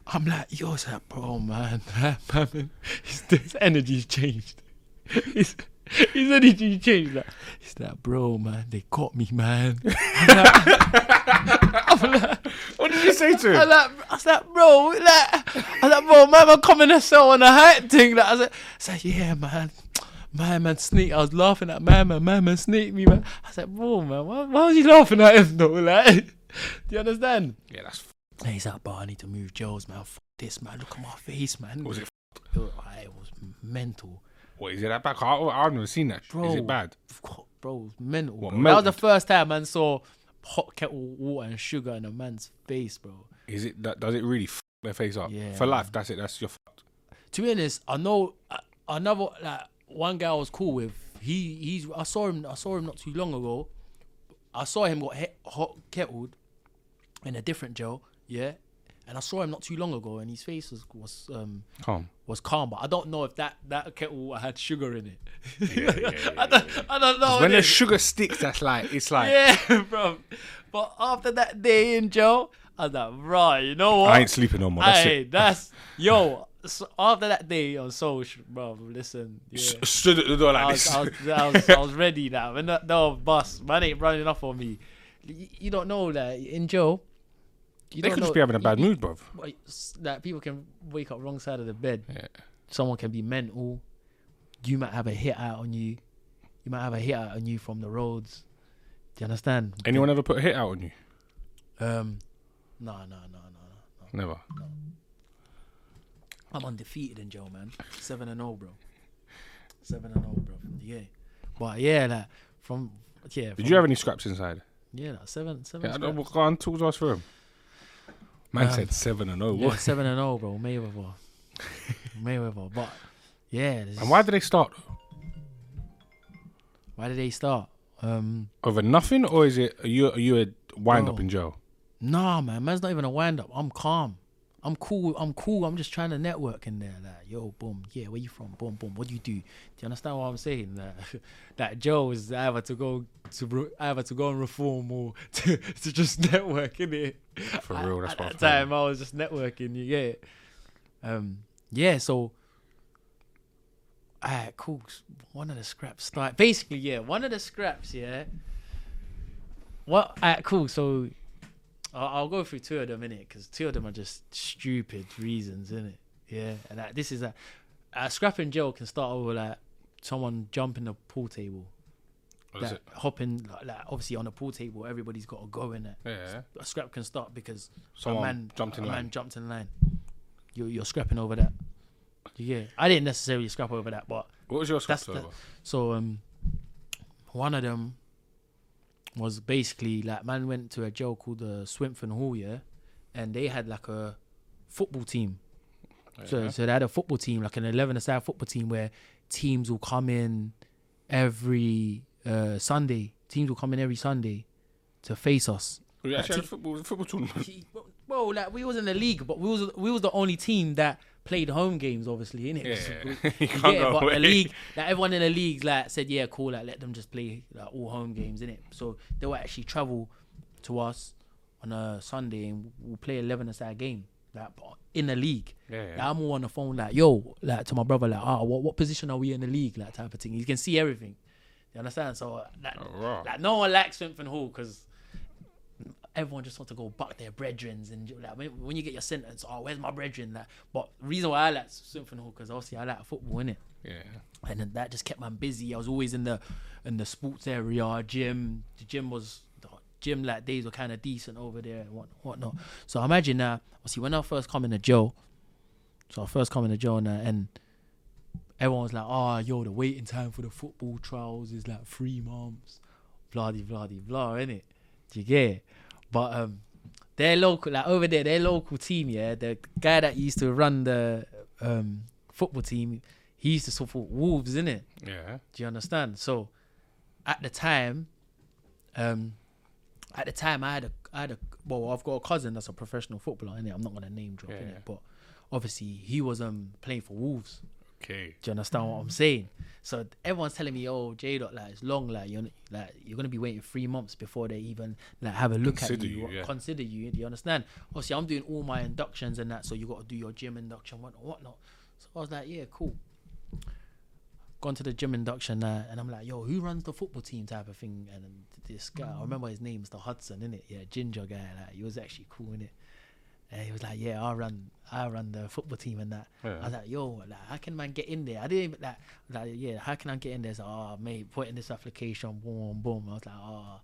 I'm like, yo, it's like, bro, man, man, his, energy's changed. His, his energy changed. Like, it's like, bro, man, they caught me, man. I'm like, I'm like, What did you say to him? I him? like, I was like, bro, like, I was like, bro, man, I'm coming to sell on a hat thing. Like, I was like, I was like, yeah, man. Man, man sneak. I was laughing at my man. My man sneak me, man. I was like, bro, man, why, why was you laughing at him though? Like, do you understand? Yeah, that's. F- he's like, bro, I need to move Joe's, man. Fuck this, man. Look at my face, man. was it? It was, it was mental, What is it that bad? I, I've never seen that. bro. Is it bad? Bro, it was mental. What, bro. That was the first time man saw hot kettle water and sugar in a man's face, bro. Is it? That, does it really f- their face up Yeah, for life? man. That's it. That's your. F- to be honest, I know uh, another like one guy I was cool with. He he's I saw him I saw him not too long ago. I saw him got he- hot kettled in a different jail, yeah. And I saw him not too long ago, and his face was was um Calm. was calm. But I don't know if that that kettle had sugar in it. yeah, yeah, I don't I don't know. When the sugar sticks, that's like it's like. yeah, bro. But after that day in jail, I was like, right, you know what? I ain't sleeping no more. That's Hey, it. that's yo. So after that day on social, bro, listen, yeah. Stood at the door like I this. was, I, was, I, was, I was ready now. When that no bus, man ain't running off on me. You, you don't know that in jail. You they could know, just be having a bad you- mood, bruv. you- That people can wake up wrong side of the bed. Yeah. Someone can be mental. You might have a hit out on you. You might have a hit out on you from the roads. Do you understand? Anyone ever put a hit out on you? Um, no, no, no, no, no. Never. I'm undefeated in jail, man. Seven and zero, bro. Seven and zero, bro. Yeah, but yeah, like from yeah. Did from- you have any scraps inside? Yeah, like seven, seven. Yeah, I don't, scraps. go on, talk to us for him. Man Um, said seven and oh. Yeah, seven and zero, bro. Mayweather, Mayweather. But yeah, And why did they start? why did they start? Um, Over nothing, or is it are you are you a wind up in jail? nah, man, man's not even a wind up. I'm calm. I'm cool. I'm cool. I'm just trying to network in there. Like, yo, boom, yeah, where you from? Boom, boom. What do you do? Do you understand what I'm saying? That that Joe is either to go to either to go and reform or to, to just network in it. For real, that's At what I that time, I was just networking. You get it? Um, yeah. So, alright, cool. One of the scraps start. Basically, yeah, one of the scraps, yeah. What? Alright, cool. So, I'll, I'll go through two of them in it because two of them are just stupid reasons, in it. Yeah, and like, this is a, a scrap in jail can start over like someone jumping the pool table, What is like, it? hopping like, like obviously on the pool table, everybody's got to go in it. Yeah. A scrap can start because Someone a man jumped in a line. man jumped in line. You're you're scrapping over that. Yeah, I didn't necessarily scrap over that, but What was your scrap scraps the, over? so um, one of them was basically like man went to a jail called the Swinfen Hall, yeah, and they had like a football team. So Yeah. so they had a football team, like an eleven aside football team, where teams will come in every uh, Sunday. Teams will come in every Sunday to face us. We Like, actually had a football, football tournament. He- bro, bro, like we was in the league, but we was we was the only team that played home games, obviously, innit? Yeah. You can't get it, but away. the league, like everyone in the league, like said, yeah, cool, like let them just play like all home games, in it. So they will actually travel to us on a Sunday and we'll play eleven aside game, like in the league. Yeah, yeah. Like, I'm all on the phone, like, yo, like to my brother, like, ah, what what position are we in the league, like type of thing. You can see everything. You understand? So like, Oh, raw. like no one likes Swinfen Hall because everyone just wants to go buck their brethrens and like when, when you get your sentence, oh, where's my brethren? Like, but reason why I like Hall because obviously I like football, innit? Yeah. and then that just kept man busy. I was always in the in the sports area, gym. The gym was the gym like days were kind of decent over there and what whatnot. So imagine now, see when I first come into jail, so I first come into Joe and, uh, and everyone was like, "Oh, yo, the waiting time for the football trials is like three months." Blah blah de blah, innit? Do you get it? But um, their local, like over there, their local team, yeah, the guy that used to run the um football team, he used to support Wolves, innit? Yeah. Do you understand? So, at the time, um, at the time, I had a, I had a, well, I've got a cousin that's a professional footballer, innit? I'm not gonna name drop Yeah, innit? yeah. but obviously he was um playing for Wolves. Okay. Do you understand what I'm saying? So everyone's telling me, "Oh, J dot, like it's long, like you're like you're gonna be waiting three months before they even like have a look Consider at you, you, or yeah. consider you." Do you understand? Obviously, I'm doing all my inductions and that, so you got to do your gym induction, whatnot, whatnot. So I was like, "Yeah, cool." Gone to the gym induction uh, and I'm like, "Yo, who runs the football team?" Type of thing. And this guy, I remember his name, the Hudson, innit? Yeah, ginger guy. Like he was actually cool, innit? And he was like, "Yeah, I run, I run the football team and that." Yeah. I was like, "Yo, like, how can man get in there?" I didn't even like, like, yeah, how can I get in there? So, oh, ah, mate, put in this application, boom, boom. I was like, oh,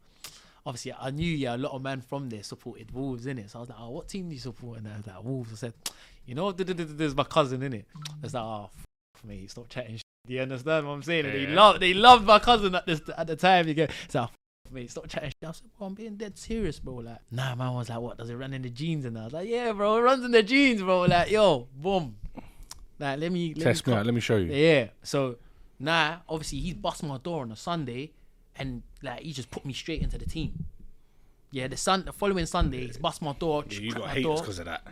obviously, I knew, yeah, a lot of men from there supported Wolves in it. So I was like, oh, what team do you support? And I was like, Wolves. I said, you know, there's my cousin in it. I was like, oh, f- mate, stop chatting. Shit. Do you understand what I'm saying? And they Yeah. love, they loved my cousin at this at the time. You get so. Mate, stop chatting. shit. I said, bro, I'm being dead serious, bro. Like, nah, man was like, what? Does it run in the genes? And I was like, yeah, bro, it runs in the genes, bro. Like, yo, boom. Like, let me let Test me come- out. Let me show you. yeah. So nah, obviously, he's bust my door on a Sunday, and like he just put me straight into the team. Yeah, the sun, the following Sunday, he's bust my door. Yeah, you got haters because of that.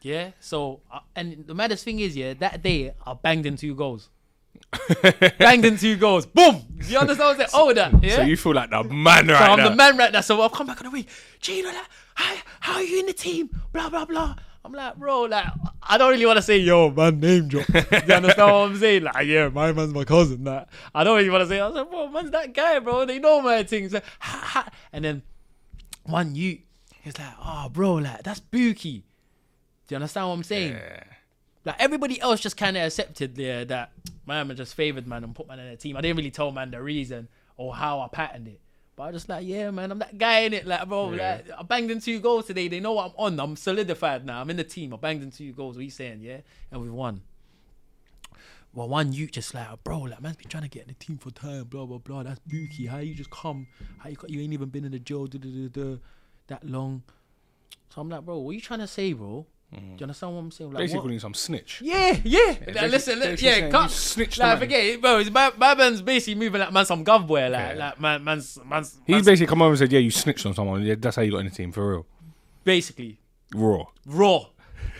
Yeah. So, uh, and the maddest thing is, yeah, that day I banged in two goals. banged in two goals. Boom. You understand what I'm saying? Oh, that. Yeah. So you feel like the man right So I'm now. the man right now. So I'll come back on the week. Gino, like, hi, how are you in the team? Blah blah blah. I'm like, bro, like, I don't really want to say, yo, man, name drop. you understand what I'm saying? Like, yeah, my man's my cousin. That I don't really want to say. I was like, bro, man's that guy, bro. They know my things. Like, ha, ha. And then one you, he was like, oh, bro, like, that's Buki. Do you understand what I'm saying? Yeah. Like everybody else just kind of accepted there that man man just favored man and put man in the team. I didn't really tell man the reason or how I patterned it. But I just like, yeah, man, I'm that guy in it. Like, bro, Yeah. like I banged in two goals today. They know what I'm on. I'm solidified now. I'm in the team. I banged in two goals. What you saying, yeah? And we won. Well, one you just like, bro, like man's been trying to get in the team for time, blah blah blah. That's Buki. How you just come? How you got? You ain't even been in the jail, duh, duh, duh, duh, that long. So I'm like, bro, what you trying to say, bro? Mm. Do you understand what I'm saying? Like, Basically what- calling some snitch. yeah, yeah. Like, basically- listen, li- yeah, saying cut. Snitch. snitched like, forget it, bro. It's my, my man's basically moving like man some gov boy, like, Yeah. like man, man's, man's, He's man's basically come over and said, "Yeah, you snitched on someone. Yeah, that's how you got in the team for real." basically Raw. raw.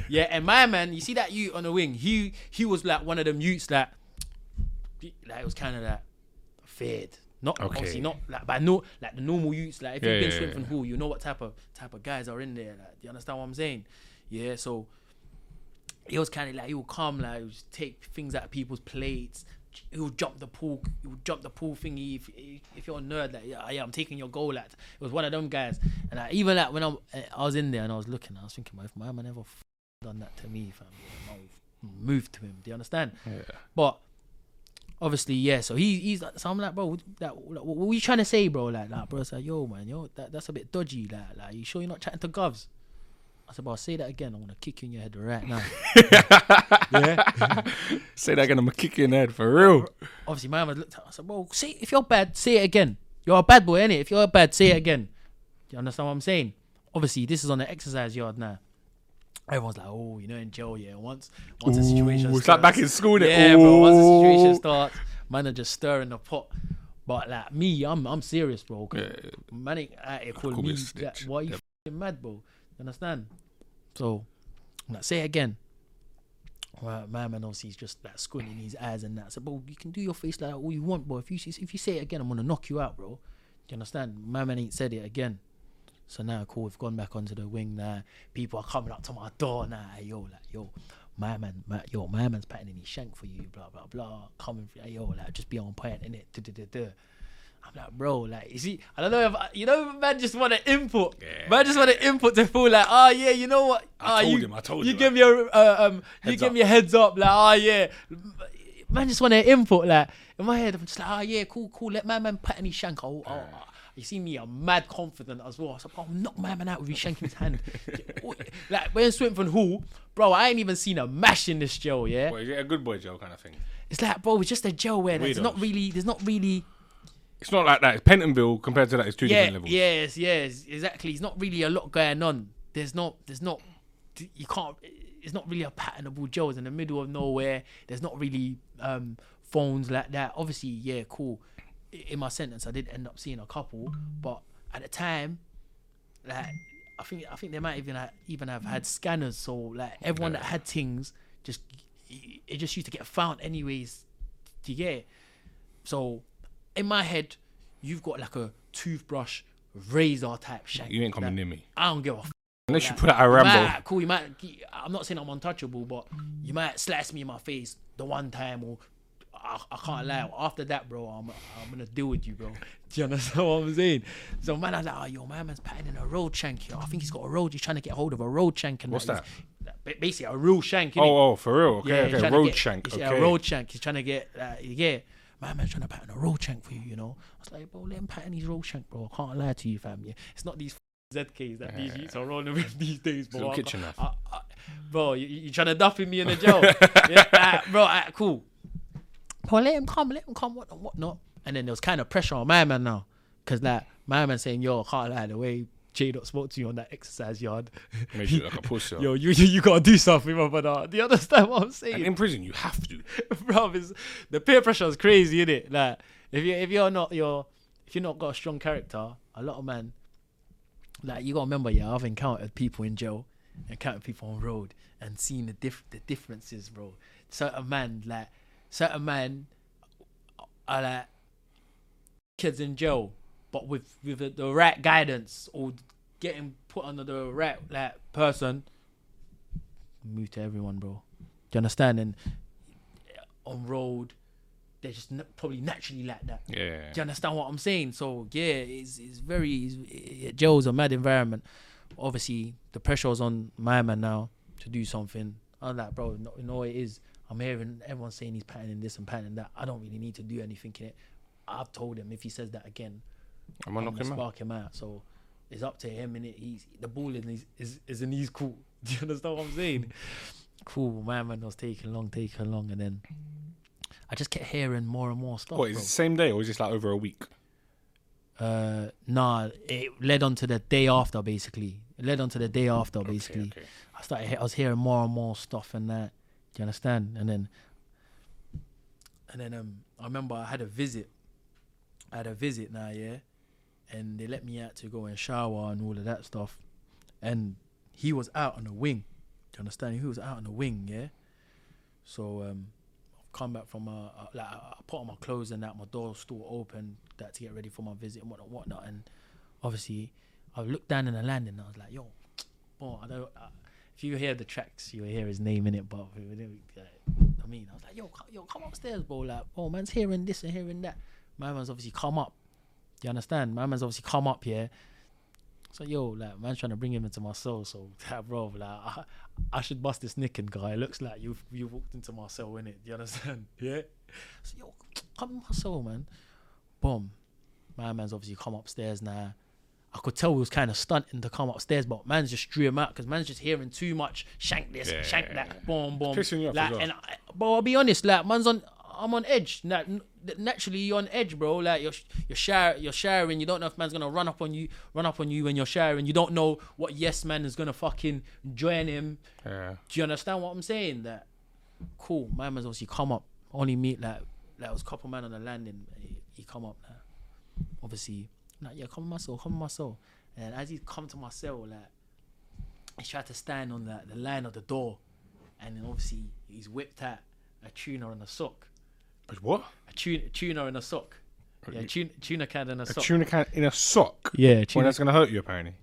Yeah, and my man, you see that you on the wing, he he was like one of them youths that, like it was kind of like feared. Not Okay. obviously not like by no like the normal youths. Like if Yeah, you've been yeah, Swinfen yeah. Hall, you know what type of type of guys are in there. Like, do you understand what I'm saying? Yeah, so he was kind of like he would come like he would take things out of people's plates. He would jump the pool. He would jump the pool thingy. If, if you're a nerd, like yeah, yeah, I'm taking your goal. Like it was one of them guys. And I, even like when I'm, I was in there and I was looking, I was thinking, well, if my man ever f- done that to me, fam, I'll move to him. Do you understand? Yeah. But obviously, yeah. So he, he's like, so I'm like, bro, like, what, what were you trying to say, bro? Like, like, bro, it's like, yo, man, yo, that, that's a bit dodgy. Like, like, you sure you're not chatting to Govs? I said, bro, say that again. I'm gonna kick you in your head right now. yeah. Say that again. I'm gonna kick you in the head for real. Obviously, my man looked at. I said, "Well, say if you're bad, say it again. You're a bad boy, innit? If you're bad, say it again. Do you understand what I'm saying? Obviously, this is on the exercise yard now. Everyone's like, oh, you know, in jail, yeah. Once, once the situation Ooh, it's like back in school. Yeah, bro. Once the situation starts, man are just stirring the pot. But like me, I'm I'm serious, bro. Yeah. Man ain't out here calling Call me me. a snitch. That, why are you mad, bro? You understand? So, like, say it again. Well, my man obviously he's just like squinting his eyes and that. So, bro, you can do your face like that all you want, bro. If you if you say it again, I'm gonna knock you out, bro. Do you understand? My man ain't said it again. So now, cool. We've gone back onto the wing now. People are coming up to my door now. Yo, like, yo, my man, my, yo, my man's patting his shank for you. Blah blah blah. Coming, yo, like, just be on point in it. I'm like, bro, like, you see, I don't know if you know, man, just want to input. Yeah. Man, just want to input to feel like, oh yeah, you know what? I Ah, told you, him, I told you him, give me a, uh, um, you Heads give up. me a heads up, like, oh yeah. Man, just want to input, like, in my head, I'm just like, oh yeah, cool, cool. Let my man pat any shank. Oh, oh, oh. You see me, I'm mad confident as well. So, bro, knock my man out with his shank in his hand. like, when Swinfen Hall, bro, I ain't even seen a mash in this gel, yeah? Boy, is it a good boy Joe kind of thing? It's like, bro, it's just a gel where there's not really, there's not really It's not like that. It's Pentonville compared to that. It's two yeah, different levels. yes, yes, exactly. It's not really a lot going on. There's not, there's not, you can't. It's not really a patternable gel. It's in the middle of nowhere. There's not really um, phones like that. Obviously, yeah, cool. In my sentence, I did end up seeing a couple, but at the time, like I think I think they might even ha- even have had scanners. So like everyone that had things, just it just used to get found anyways. Do you get it? So in my head, you've got like a toothbrush, razor type shank. You ain't coming Like, near me. I don't give a. F- Unless you put out a you Rambo. might- cool, you might. I'm not saying I'm untouchable, but you might slash me in my face the one time, or I, I can't lie. After that, bro, I'm I'm gonna deal with you, bro. Do you understand what I'm saying? So man, I was like, oh, yo, my man's patting in a road shank. Yo, I think he's got a road. He's trying to get hold of a road shank. And What's He's- ba- Basically, a real shank. innit? Oh, oh, for real. Okay, he's okay. Road get- shank. he's- Okay. Yeah, road shank. He's trying to get, uh, yeah. My man's trying to pattern a roll shank for you, you know. I was like, bro, let him pattern his roll shank, bro. I can't lie to you, fam. Yeah, it's not these ZKs that these youths are rolling with these days, bro. I kitchen can't- knife. I- I- bro, you, you trying to duffy me in the jail? yeah, bro, alright, cool. Bro, let him come, let him come, what what not? And then there was kind of pressure on my man now, cause like my man saying, yo, I can't lie, the way J Dot spoke to you on that exercise yard. Made you like a pussy. Yo, you, you you gotta do something, my brother. Do you understand what I'm saying? And in prison, you have to. bro, the peer pressure is crazy, isn't it? Like if you if you're not your if you're not got a strong character, a lot of men, like you gotta remember, yeah, I've encountered people in jail, encountered people on road, and seen the diff the differences, bro. Certain man, like certain man, are like kids in jail, but with with the, the right guidance or getting put under the right like person, move to everyone, bro. Do you understand? And on road, they're just n- probably naturally like that. Yeah. Do you understand what I'm saying? So yeah, it's it's very it's, it, jail's a mad environment. Obviously, the pressure is on my man now to do something. I'm like, bro, no, you know it is. I'm hearing everyone saying he's patenting this and patenting that. I don't really need to do anything in it. I've told him if he says that again, I'm gonna knock him out. spark him out. So it's up to him, and. He's the ball in his is is in his cool. Do you understand what I'm saying? cool, my man was taking long, taking long, and then I just kept hearing more and more stuff. What is it the same day or is this like over a week? Uh, nah, it led on to the day after, basically. It led on to the day after, basically. okay. I started, I was hearing more and more stuff and that. Do you understand? And then, and then um, I remember I had a visit. I had a visit now, yeah, and they let me out to go and shower and all of that stuff. And he was out on the wing. Do you understand? He was out on the wing, yeah. So um, I've come back from a, uh, like I I put on my clothes and that my door still open, that to get ready for my visit and whatnot, whatnot. And obviously, I looked down in the landing and I was like, yo, boy, I don't. Uh, if you hear the tracks, you'll hear his name in it. But I mean, I was like, yo, yo, come upstairs, bro. Like, oh, man's hearing this and hearing that. My man's obviously come up. Do you understand? My man's obviously come up here. So yo, like man's trying to bring him into my cell. So that bro, like I, I should bust this nicking guy. It looks like you you walked into my cell, innit? Do you understand? Yeah. So yo, come in my cell, man. Boom. My man's obviously come upstairs now. I could tell he was kind of stunting to come upstairs, but man's just drew him out because man's just hearing too much shank this, Yeah. shank that, boom, boom. Pissing you off like, well. and I, bro, I'll be honest, like man's on, I'm on edge. Like, naturally, you're on edge, bro. Like you're you're shower, you're showering. You don't know if man's gonna run up on you, run up on you when you're showering. You don't know what yes man is gonna fucking join him. Yeah. Do you understand what I'm saying? That cool. My man's obviously come up. Only meet like like was a couple man on the landing. He, he come up now. Obviously, like yeah, come in my cell, come in my cell. And as he come to my cell, like He's tried to stand on the, the line of the door, and then obviously he's whipped out a tuna and a sock. But what? Tuna, tuna and a sock. Yeah, tuna, tuna can and a A sock. tuna can in a sock. Yeah, Well, that's gonna hurt you apparently.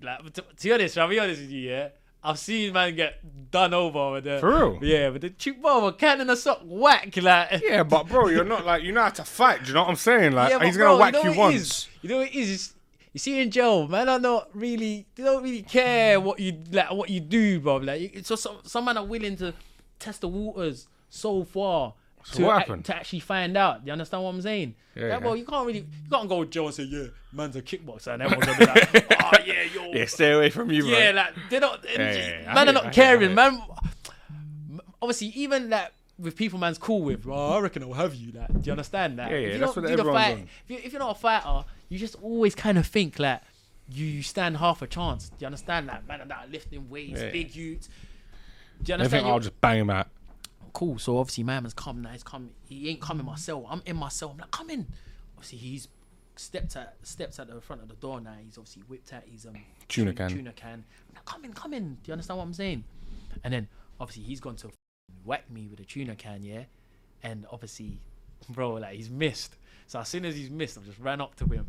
Like, to, to be honest, I'll be honest with you, yeah. I've seen man get done over with the For real? Yeah, with the cheap bro, a can and a sock whack like Yeah, but bro, you're not like you know how to fight. Do you know what I'm saying? Like Yeah, he's gonna whack you, know you, once. is? You know what it is? You see in jail, man, are not really. They don't really care what you like, what you do, bro. Like, just some, some man are willing to test the waters so far to, what ac- happened? to actually find out. You understand what I'm saying? Yeah, bro, yeah. you can't really, you can't go with jail and say, yeah, man's a kickboxer, and everyone's gonna be like, oh yeah, yo, Yeah, stay away from you, yeah, bro. like they're not, yeah, yeah. I Man are not it, caring, man. Obviously, even like with people man's cool with, bro, I reckon I'll have you. Like, do you understand that? Yeah, yeah, if you that's don't what everyone's fight, on. if, you, if you're not a fighter, you just always kind of think like you stand half a chance. Do you understand that? Man, that lifting weights, Yeah. big youths. Do you understand? I think I'll just bang him out. Cool. So obviously, my man's come now. He's come. He ain't coming myself. I'm in my cell. I'm like, come in. Obviously, he's stepped at steps at the front of the door now. He's obviously whipped out his um Tuna can. Tuna can. I'm like, come in, come in. Do you understand what I'm saying? And then obviously he's gone to whack me with a tuna can, yeah. And obviously, bro, like he's missed. So as soon as he's missed, I just ran up to him,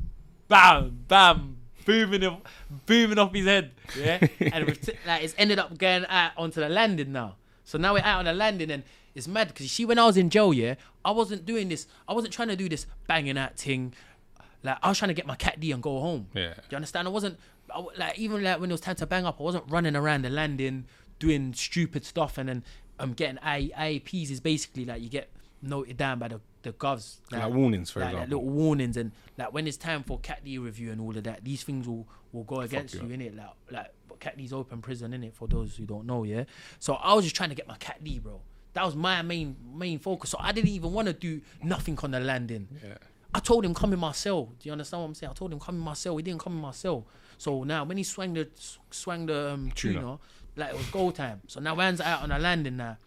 bam, bam, booming him, booming off his head, yeah. and t- like it's ended up going out onto the landing now. So now we're out on the landing, and it's mad because you see, when I was in jail, yeah, I wasn't doing this. I wasn't trying to do this banging out thing. Like I was trying to get my cat D and go home. Yeah. Do you understand? I wasn't I, like even like when it was time to bang up, I wasn't running around the landing doing stupid stuff and then I'm um getting I, IAPs is basically like you get noted down by the the govs Like warnings, for like, like example. little warnings and like when it's time for cat D review and all of that, these things will will go against you you in it. Like like but cat D's open prison in it for those who don't know. Yeah. So I was just trying to get my cat D, bro. That was my main main focus. So I didn't even want to do nothing on the landing. Yeah. I told him come in my cell. Do you understand what I'm saying? I told him come in my cell. He didn't come in my cell. So now when he swung the swung the um, Tuna. tuna, like it was goal time. So now man's out on the landing now.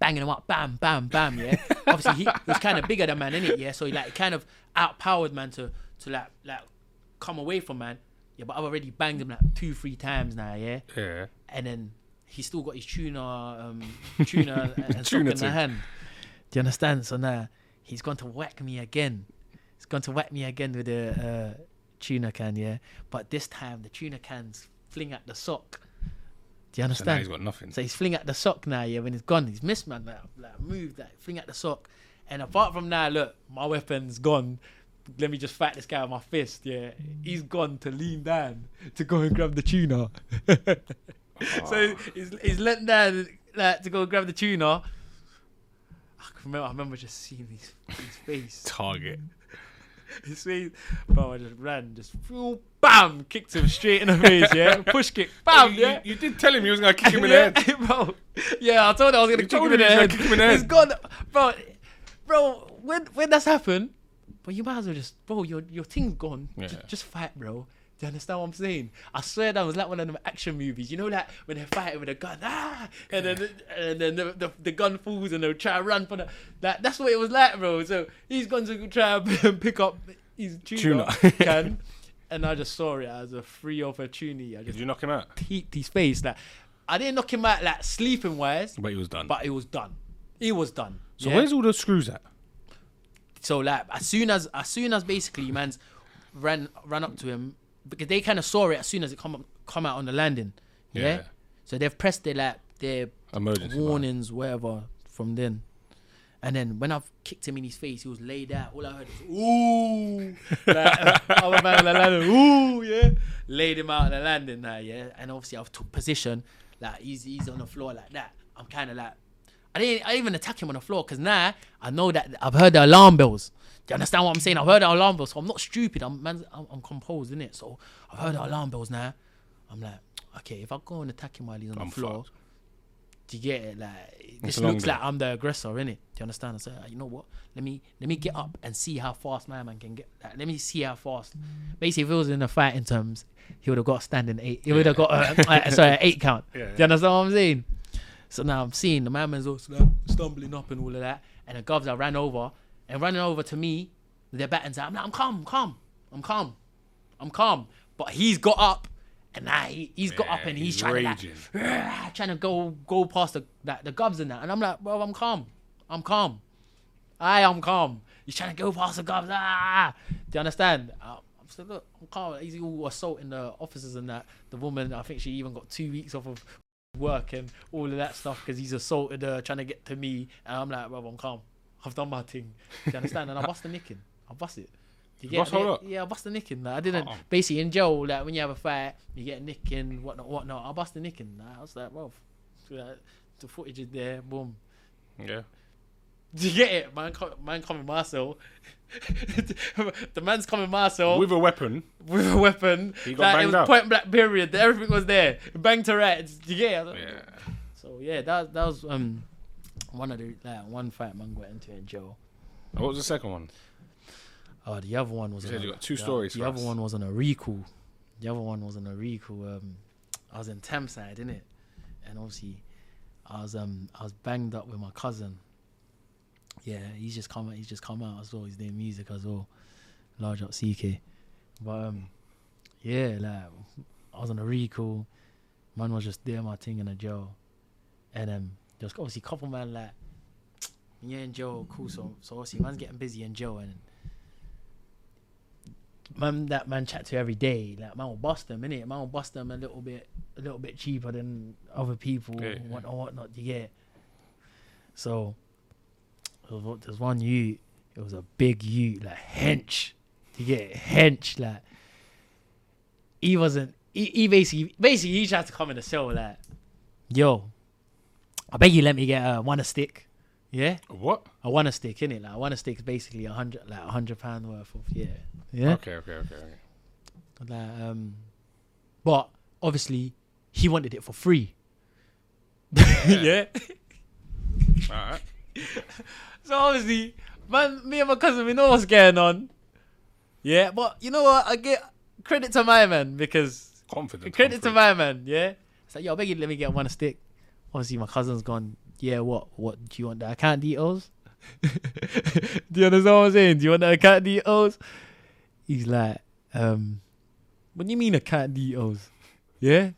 Banging him up, bam, bam, bam, yeah. Obviously he, he was kind of bigger than man, innit, yeah. So he like kind of outpowered man to to like like come away from man. Yeah, but I've already banged him like two, three times now, yeah. Yeah. And then he's still got his tuna, um, tuna and, Tuna in the hand. Do you understand? So now he's going to whack me again. He's going to whack me again with the uh, tuna can, yeah. But this time the tuna cans fling at the sock. Do you So understand? now he's got nothing. So he's fling at the sock now, yeah. When he's gone, he's missed man, like, like moved, like fling at the sock. And apart from that, look, my weapon's gone. Let me just fight this guy with my fist, yeah. He's gone to lean down to go and grab the tuna. so ah. he's he's leant down like to go grab the tuna. I can remember, I remember just seeing his, his face. Target. His face, bro. I just ran, just bam, kicked him straight in the face, yeah. Push kick, bam, you, yeah. you, you did tell him you was gonna kick him in the head. bro. Yeah, I told him I was gonna kick him in him the was head. gonna kick him in the head. gone, bro. Bro, when when that's happened, but you might as well just, bro. Your your thing's gone. Yeah. Just, just fight, bro. Do you understand what I'm saying? I swear that was like one of them action movies. You know, like when they're fighting with a gun, ah, and then and then the, the, the gun falls and they'll try to run for the. Like that's what it was like, bro. So he's going to try and pick up his tuna, Tuna. can, and I just saw it as a free opportunity. I Did you knock him out? peeped his face. Like I didn't knock him out like sleeping wise, But he was done. but it was done. He was done. so yeah? where's all the screws at? So like as soon as as soon as basically man's ran ran up to him because they kind of saw it as soon as it come up, come out on the landing. Yeah. Yeah. So they've pressed their like their Emergency warnings, whatever, from then. And then when I've kicked him in his face, he was laid out. All I heard was ooh, like, uh, on the landing, ooh, yeah. Laid him out on the landing now, yeah. And obviously I've took position, like he's he's on the floor like that. I'm kind of like, I didn't I even attack him on the floor because now I know that I've heard the alarm bells. Do you understand what I'm saying? I've heard the alarm bells, so I'm not stupid. I'm man, I'm, I'm composed in it. So I've heard the alarm bells now. I'm like, okay, if I go and attack him while he's on I'm the floor, fucked. do you get it? Like this looks day. like I'm the aggressor, innit? Do you understand? I said, "Ah, you know what? Let me let me get up and see how fast my man can get. Like, let me see how fast. Basically, if it was in the fighting terms, he would have got a standing eight. He would have got a, uh, sorry an eight count. Yeah, Do you understand what I'm saying? So now I'm seeing the my man's all stumbling up and all of that, and the govs are ran over and running over to me. Their battens out. I'm like, I'm calm, I'm calm, I'm calm, I'm calm. But he's got up And now he, he's got up and he's, he's trying raging. to like, trying to go go past the like, the gubs and that. And I'm like, bro, I'm calm. I'm calm. I am calm. He's trying to go past the gubs. Ah, do you understand? Uh, I'm still look. I'm calm. He's all assaulting the officers and that. The woman, I think she even got two weeks off of work and all of that stuff because he's assaulted her, trying to get to me. And I'm like, bro, I'm calm. I've done my thing. Do you understand? And I bust the nicking. I bust it. You hold up? Yeah, I bust the nicking. Like, I didn't. Oh. Basically, in jail, like when you have a fight, you get a nicking, whatnot, whatnot. I bust the nicking. Like, I was like, like, the footage is there. Boom. Yeah. Do you get it? Man, man coming my cell. the man's coming my cell With a weapon. with a weapon. He got like, it was out. point blank period. Everything was there. Banged to rats. Do you get it? Yeah. So yeah, that that was um one of the like one fight man got into in jail. What was the second one? Oh, the other one was. You on said a- you got two the- stories The other us. one was on a recall. The other one was on a recall. Um, I was in Thameside, innit? And obviously, I was um I was banged up with my cousin. Yeah, he's just come. He's just come out as well. He's doing music as well. Large up CK, but um, yeah, like I was on a recall. Man was just doing my thing in the jail, and um, was obviously a couple man like yeah in jail, cool. So so obviously man's getting busy in jail and man that man chat to every day. Like man will bust them, innit? Man will bust them a little bit a little bit cheaper than other people Yeah, what or whatnot you get. So there's one ute, it was a big ute, like hench. You get it? hench, like he wasn't he, he basically basically he tried to come in the cell like Yo, I beg you let me get a one a stick. Yeah? What? I want a stick, innit? Like I want a stick is basically a hundred like a hundred pound worth of yeah. Yeah. Okay, okay, okay, okay. Like, um, but obviously he wanted it for free. yeah. Alright. So obviously, man, me and my cousin, we know what's going on. Yeah, but you know what? I get credit to my man because Confidence. credit to my man. Yeah. It's like, yo, I beg you, let me get one stick. Obviously, my cousin's gone. Yeah, what? What do you want? The account details? do you understand what I'm saying? Do you want the account details? He's like, um, what do you mean account details? Yeah.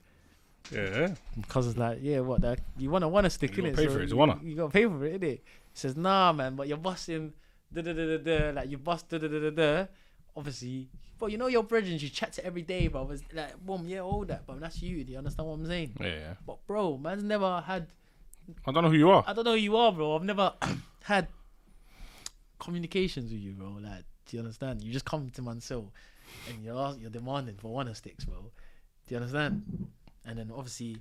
Yeah. My cousin's like, yeah, what? That you want to stick You in gotta it? pay for it, a you, wanna. you got to pay for it, innit? Says, nah, man, but you're busting, da da da da da, like you bust da da da da da. Obviously, but you know your brethren, you chat to every day, bro. It's like, boom, yeah, all that, but that's you. Do you understand what I'm saying? Yeah, yeah. But bro, man's never had. I don't know who you are. I don't know who you are, bro. I've never had communications with you, bro. Like, do you understand? You just come to Mansell and you're you're demanding for one of sticks, bro. Do you understand? And then obviously,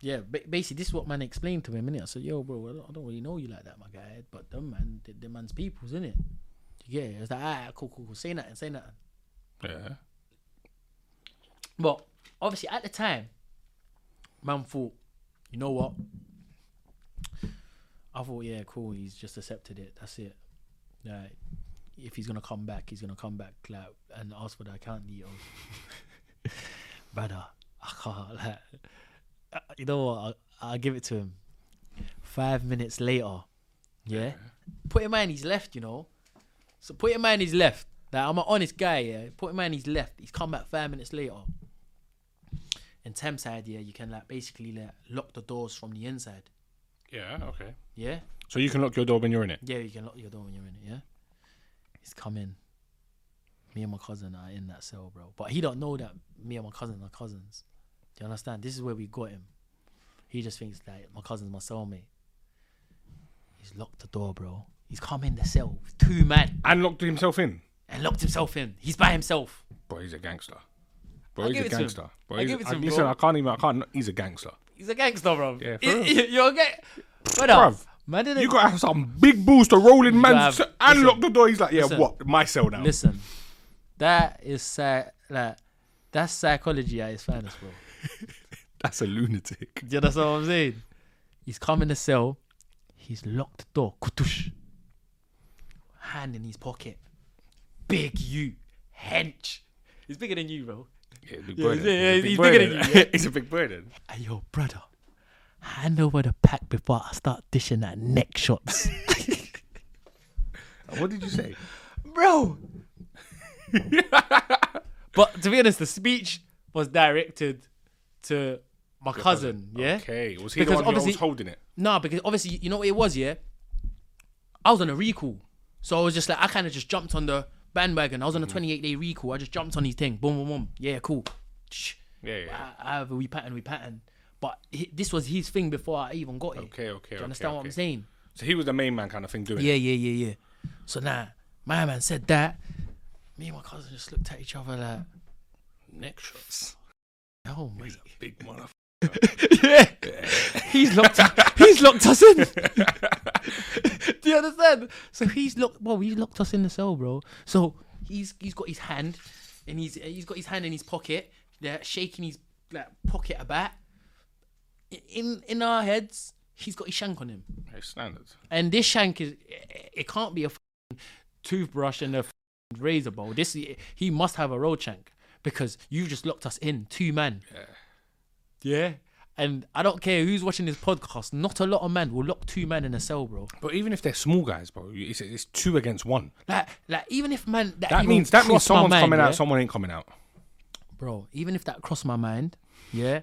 yeah, ba- basically this is what man explained to him, innit? I said, yo, bro, I don't, really know you like that, my guy, but them man, the, man's people's, innit? It? It's like, ah, cool, cool, cool. Say nothing, say nothing. Yeah. But obviously at the time, man thought, you know what? I thought, yeah, cool. He's just accepted it. That's it. Like, if he's gonna come back, he's gonna come back like and ask for the account details. Brother, I can't. Like, Uh, you know what? I, I'll give it to him. Five minutes later, yeah. Put him man, he's left. You know. So put him man, he's left. Like, I'm an honest guy, yeah. Put him man, he's left. He's come back five minutes later. In Thameside, yeah, you can like basically like lock the doors from the inside. Yeah, okay. Yeah, So you can lock your door when you're in it. yeah, you can lock your door when you're in it. Yeah, he's coming. Me and my cousin are in that cell, bro. But he don't know that me and my cousin are cousins. Do you understand? This is where we got him. He just thinks like my cousin's my cellmate. He's locked the door, bro. He's come in the cell, with two men, And locked himself in. and locked himself in. He's by himself. Bro, he's a gangster. Bro, I'll he's give a it to him. gangster. Bro, I'll he's give it a, to him, listen, bro. I can't even. I can't. He's a gangster. He's a gangster, bro. Yeah, for You- real. you- You're get, brother. Uh, Bruv, Man didn't You gotta have some big balls to roll in man have- and listen, lock the door. He's like, yeah, listen. what? My cell now. Listen, that is psy- like that's psychology at its finest, bro. That's a lunatic. Yeah, that's what I'm saying? He's come in the cell. He's locked the door. Kutush. Hand in his pocket. Big you. Hench. He's bigger than you, bro. Yeah, big Yeah, burden. yeah, big he's bigger than you, yeah. he's a big burden. Hey, yo, brother. Hand over the pack before I start dishing that neck shots. What did you say? bro. but to be honest, the speech was directed to my cousin, yeah? Okay. Was he Because the one who obviously- was holding it? No, because obviously, you know what it was, yeah? I was on a recall. So I was just like, I kind of just jumped on the bandwagon. I was on a Mm-hmm. 28 day recall. I just jumped on his thing. Boom, boom, boom. Yeah, cool. Shh. Yeah, yeah. I, I have a wee pattern, we pattern. But he, this was his thing before I even got it. Okay, okay, Do you understand okay, what I'm saying? So he was the main man kind of thing doing Yeah, it. yeah, yeah, yeah. So now, my man said that. Me and my cousin just looked at each other like, Neck shots. Oh, mate. Big motherfucker. yeah. He's locked he's locked us in. Do you understand? So he's locked well, he's locked us in the cell, bro. So he's he's got his hand and he's he's got his hand in his pocket, yeah, shaking his like pocket about. In in our heads, he's got his shank on him. Hey, standard. And this shank is it, it can't be a toothbrush and a razor bowl. This he must have a road shank because you've just locked us in, two men. Yeah. Yeah. And I don't care who's watching this podcast. Not a lot of men will lock two men in a cell, bro. But even if they're small guys, bro, it's, it's two against one. Like, like even if man that, That means that means someone's mind, coming yeah? out, someone ain't coming out. bro. Even if that crossed my mind, yeah,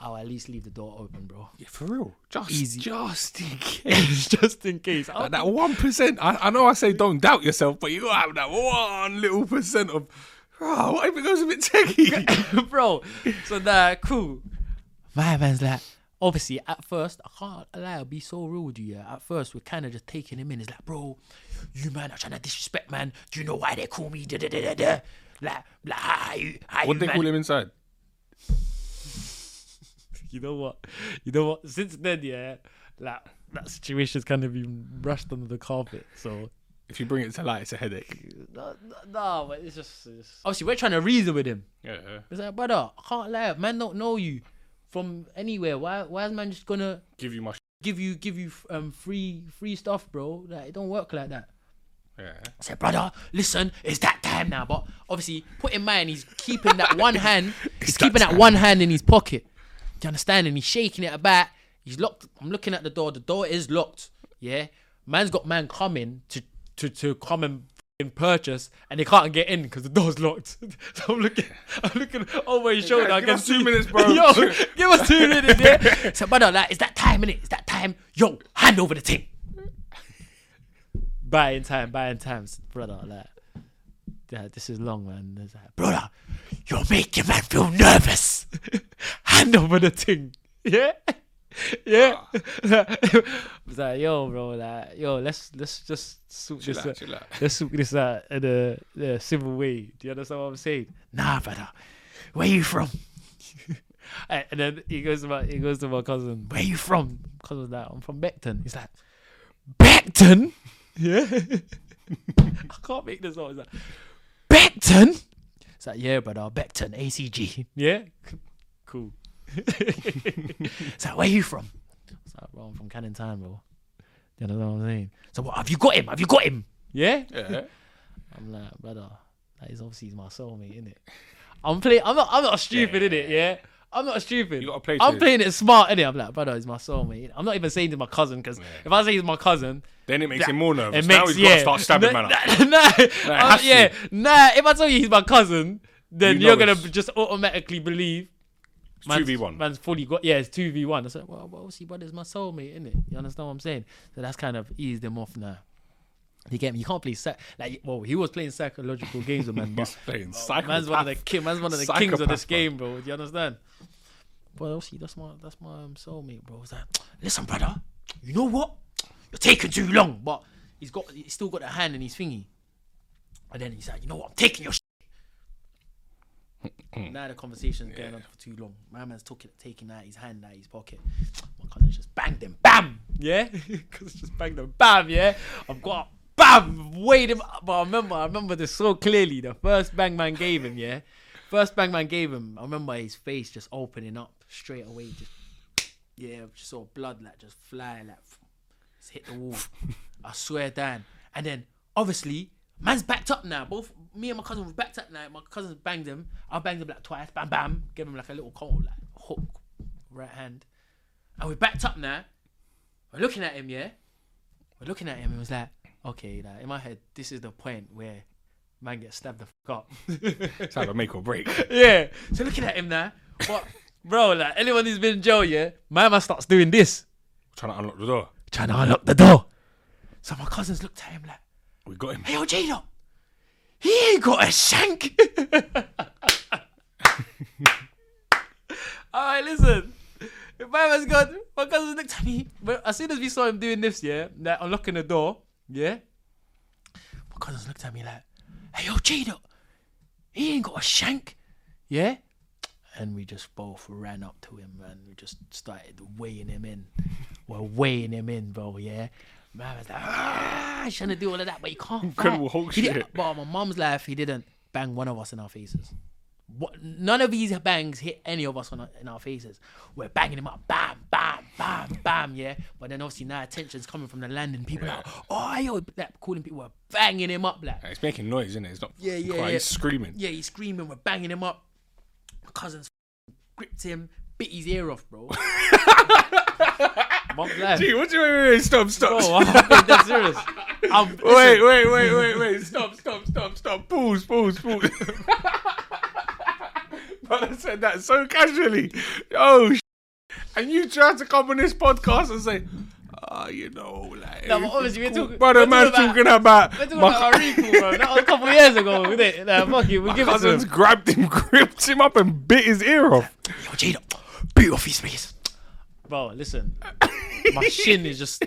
I'll at least leave the door open, bro. Yeah, for real. Just Easy. just in case. Just in case. I'll- that one percent. I, I know I say don't doubt yourself, but you gotta have that one little percent of. Ah, oh, what if it goes a bit techie? bro. So nah, cool. My man's like, obviously, at first, I can't lie, I'll be so rude to you. At first, we're kind of just taking him in. It's like, bro, you man are trying to disrespect, man. Do you know why they call me da da da da da? Like, like, how you, how what you, they man? call him inside? You know what? You know what? Since then, yeah, like that situation's kind of been brushed under the carpet. So If you bring it to light, it's a headache. no, no, no but it's just, it's obviously we're trying to reason with him. Yeah. It's like, brother, I can't lie, man. Don't know you from anywhere. Why? Why is man just gonna Give you my. Sh- give you give you um free free stuff, bro? Like it don't work like that. yeah. I said, brother, listen, it's that time now. But obviously, put in mind, he's keeping that one hand. He's that keeping that time. one hand in his pocket. Do you understand? And he's shaking it about. He's locked. I'm looking at the door. The door is locked. Yeah, man's got man coming to to to come and purchase, and they can't get in because the door's locked. so I'm looking, I'm looking over his shoulder. guys, I give can us two see- minutes, bro. Yo, give us two minutes. Yeah. So, brother, like, it's that time, innit? It's that time. Yo, hand over the thing buying time, buying times, brother. Like, yeah, this is long, man. It's like, brother, you're making man feel nervous. Hand over the thing, yeah, yeah. Ah. it's like, yo, bro, like, yo, let's let's just sort Chill this out, uh, out. Let's sort this out in a, in a civil way. Do you understand what I'm saying? Nah, brother. Where you from? and then he goes to my he goes to my cousin. Where you from? Cousin's like, I'm from Beckton. He's like, Beckton? Yeah. I can't make this. It's like, Beckton? It's like, yeah, brother, Beckton, ACG. Yeah? Cool. like, where you from? It's like, bro, I'm from Canning Town, bro. You know what I'm saying? So what, have you got him? Have you got him? Yeah? Yeah. I'm like, brother, that is obviously my soulmate, innit? I'm playing. I'm not. I'm not stupid, innit? Yeah. I'm not stupid. You gotta play I'm playing it smart, innit? I'm like, brother, he's my soulmate. I'm not even saying he's my cousin because if I say he's my cousin, Then it makes that- him more nervous. It now makes he's yeah. got to start stabbing nah, man up. Nah, nah, um, has to. yeah, nah. If I tell you he's my cousin, then You are gonna just automatically believe. Man's- 2v1. Man's fully got yeah, it's two v one. I said, well, well, see, brother, it's my soulmate, innit? You understand what I'm saying? So that's kind of eased him off now. You get me? You can't play psych- like well, he was playing psychological games with man, but He's playing man's one of the ki- man's one of the kings of this game, bro. Do you understand? But obviously, that's my that's my um, soulmate, bro. It's like, listen, brother, you know what? You're taking too long, but he's got he's still got a hand in his thingy. And then he's like, you know what? I'm taking your. shit." Mm. now the conversation's going on for too long. My man's talking, taking out his hand out his pocket. My cousin just banged him, bam, yeah, because just banged him, bam, yeah. I've got bam, weighed him up. But I remember, I remember this so clearly. The first bang man gave him, yeah. First bang man gave him. I remember his face just opening up straight away, just yeah, just saw blood like just fly like just hit the wall. I swear down. And then obviously, man's backed up now. Both me and my cousin were backed up now. My cousin banged him. I banged him like twice. Bam bam. Gave him like a little cold like hook, right hand. And we're backed up now. We're looking at him, yeah. We're looking at him. It was like, okay, like in my head, this is the point where Man gets stabbed the fuck up. It's either make or break. yeah. So looking at him now, what, bro? Like anyone who's been in jail, yeah, my man starts doing this, Trying to unlock the door. trying to unlock the door. So my cousins looked at him like, We got him. "Hey, yo, J Dot, he ain't got a shank." All right, listen. My man's gone. My cousins looked at me. But as soon as we saw him doing this, yeah, like unlocking the door, yeah, my cousins looked at me like, "Hey, yo, J Dot, he ain't got a shank, yeah." And we just both ran up to him and we just started weighing him in. We're weighing him in, bro, yeah. Man was like, ah, he's trying to do all of that, but he can't. Incredible fight. Hulk He did- shit. But on my mum's life, he didn't bang one of us in our faces. What, none of these bangs hit any of us on our, in our faces. We're banging him up, bam, bam, bam, bam, yeah. But then obviously now attention's coming from the landing. and people are like, oh, yo, like calling people, we're banging him up, like, It's making noise, isn't it? It's not. Yeah, yeah, crying, yeah. He's screaming. yeah, he's screaming, we're banging him up. My cousins gripped him, bit his ear off, bro. Mum's life. Gee, what do you mean? Wait, wait, stop, stop. Bro, I'm dead serious. I'm, Wait, listen, wait, wait, wait, wait. Stop, stop, stop, stop. Pause, pause, pause. Brother said that so casually. Oh, sh- and you tried to come on this podcast and say, ah, you know, like. No, but obviously we're everything's talking- Brother, we're man's talking about. We're talking my about Ariku, bro. That was a couple years ago, wasn't it? Nah, fuck it, we'll give it to cousins him. grabbed him, gripped him up, and bit his ear off. Yo, Jada, beat off his face. Bro, listen. My shin is just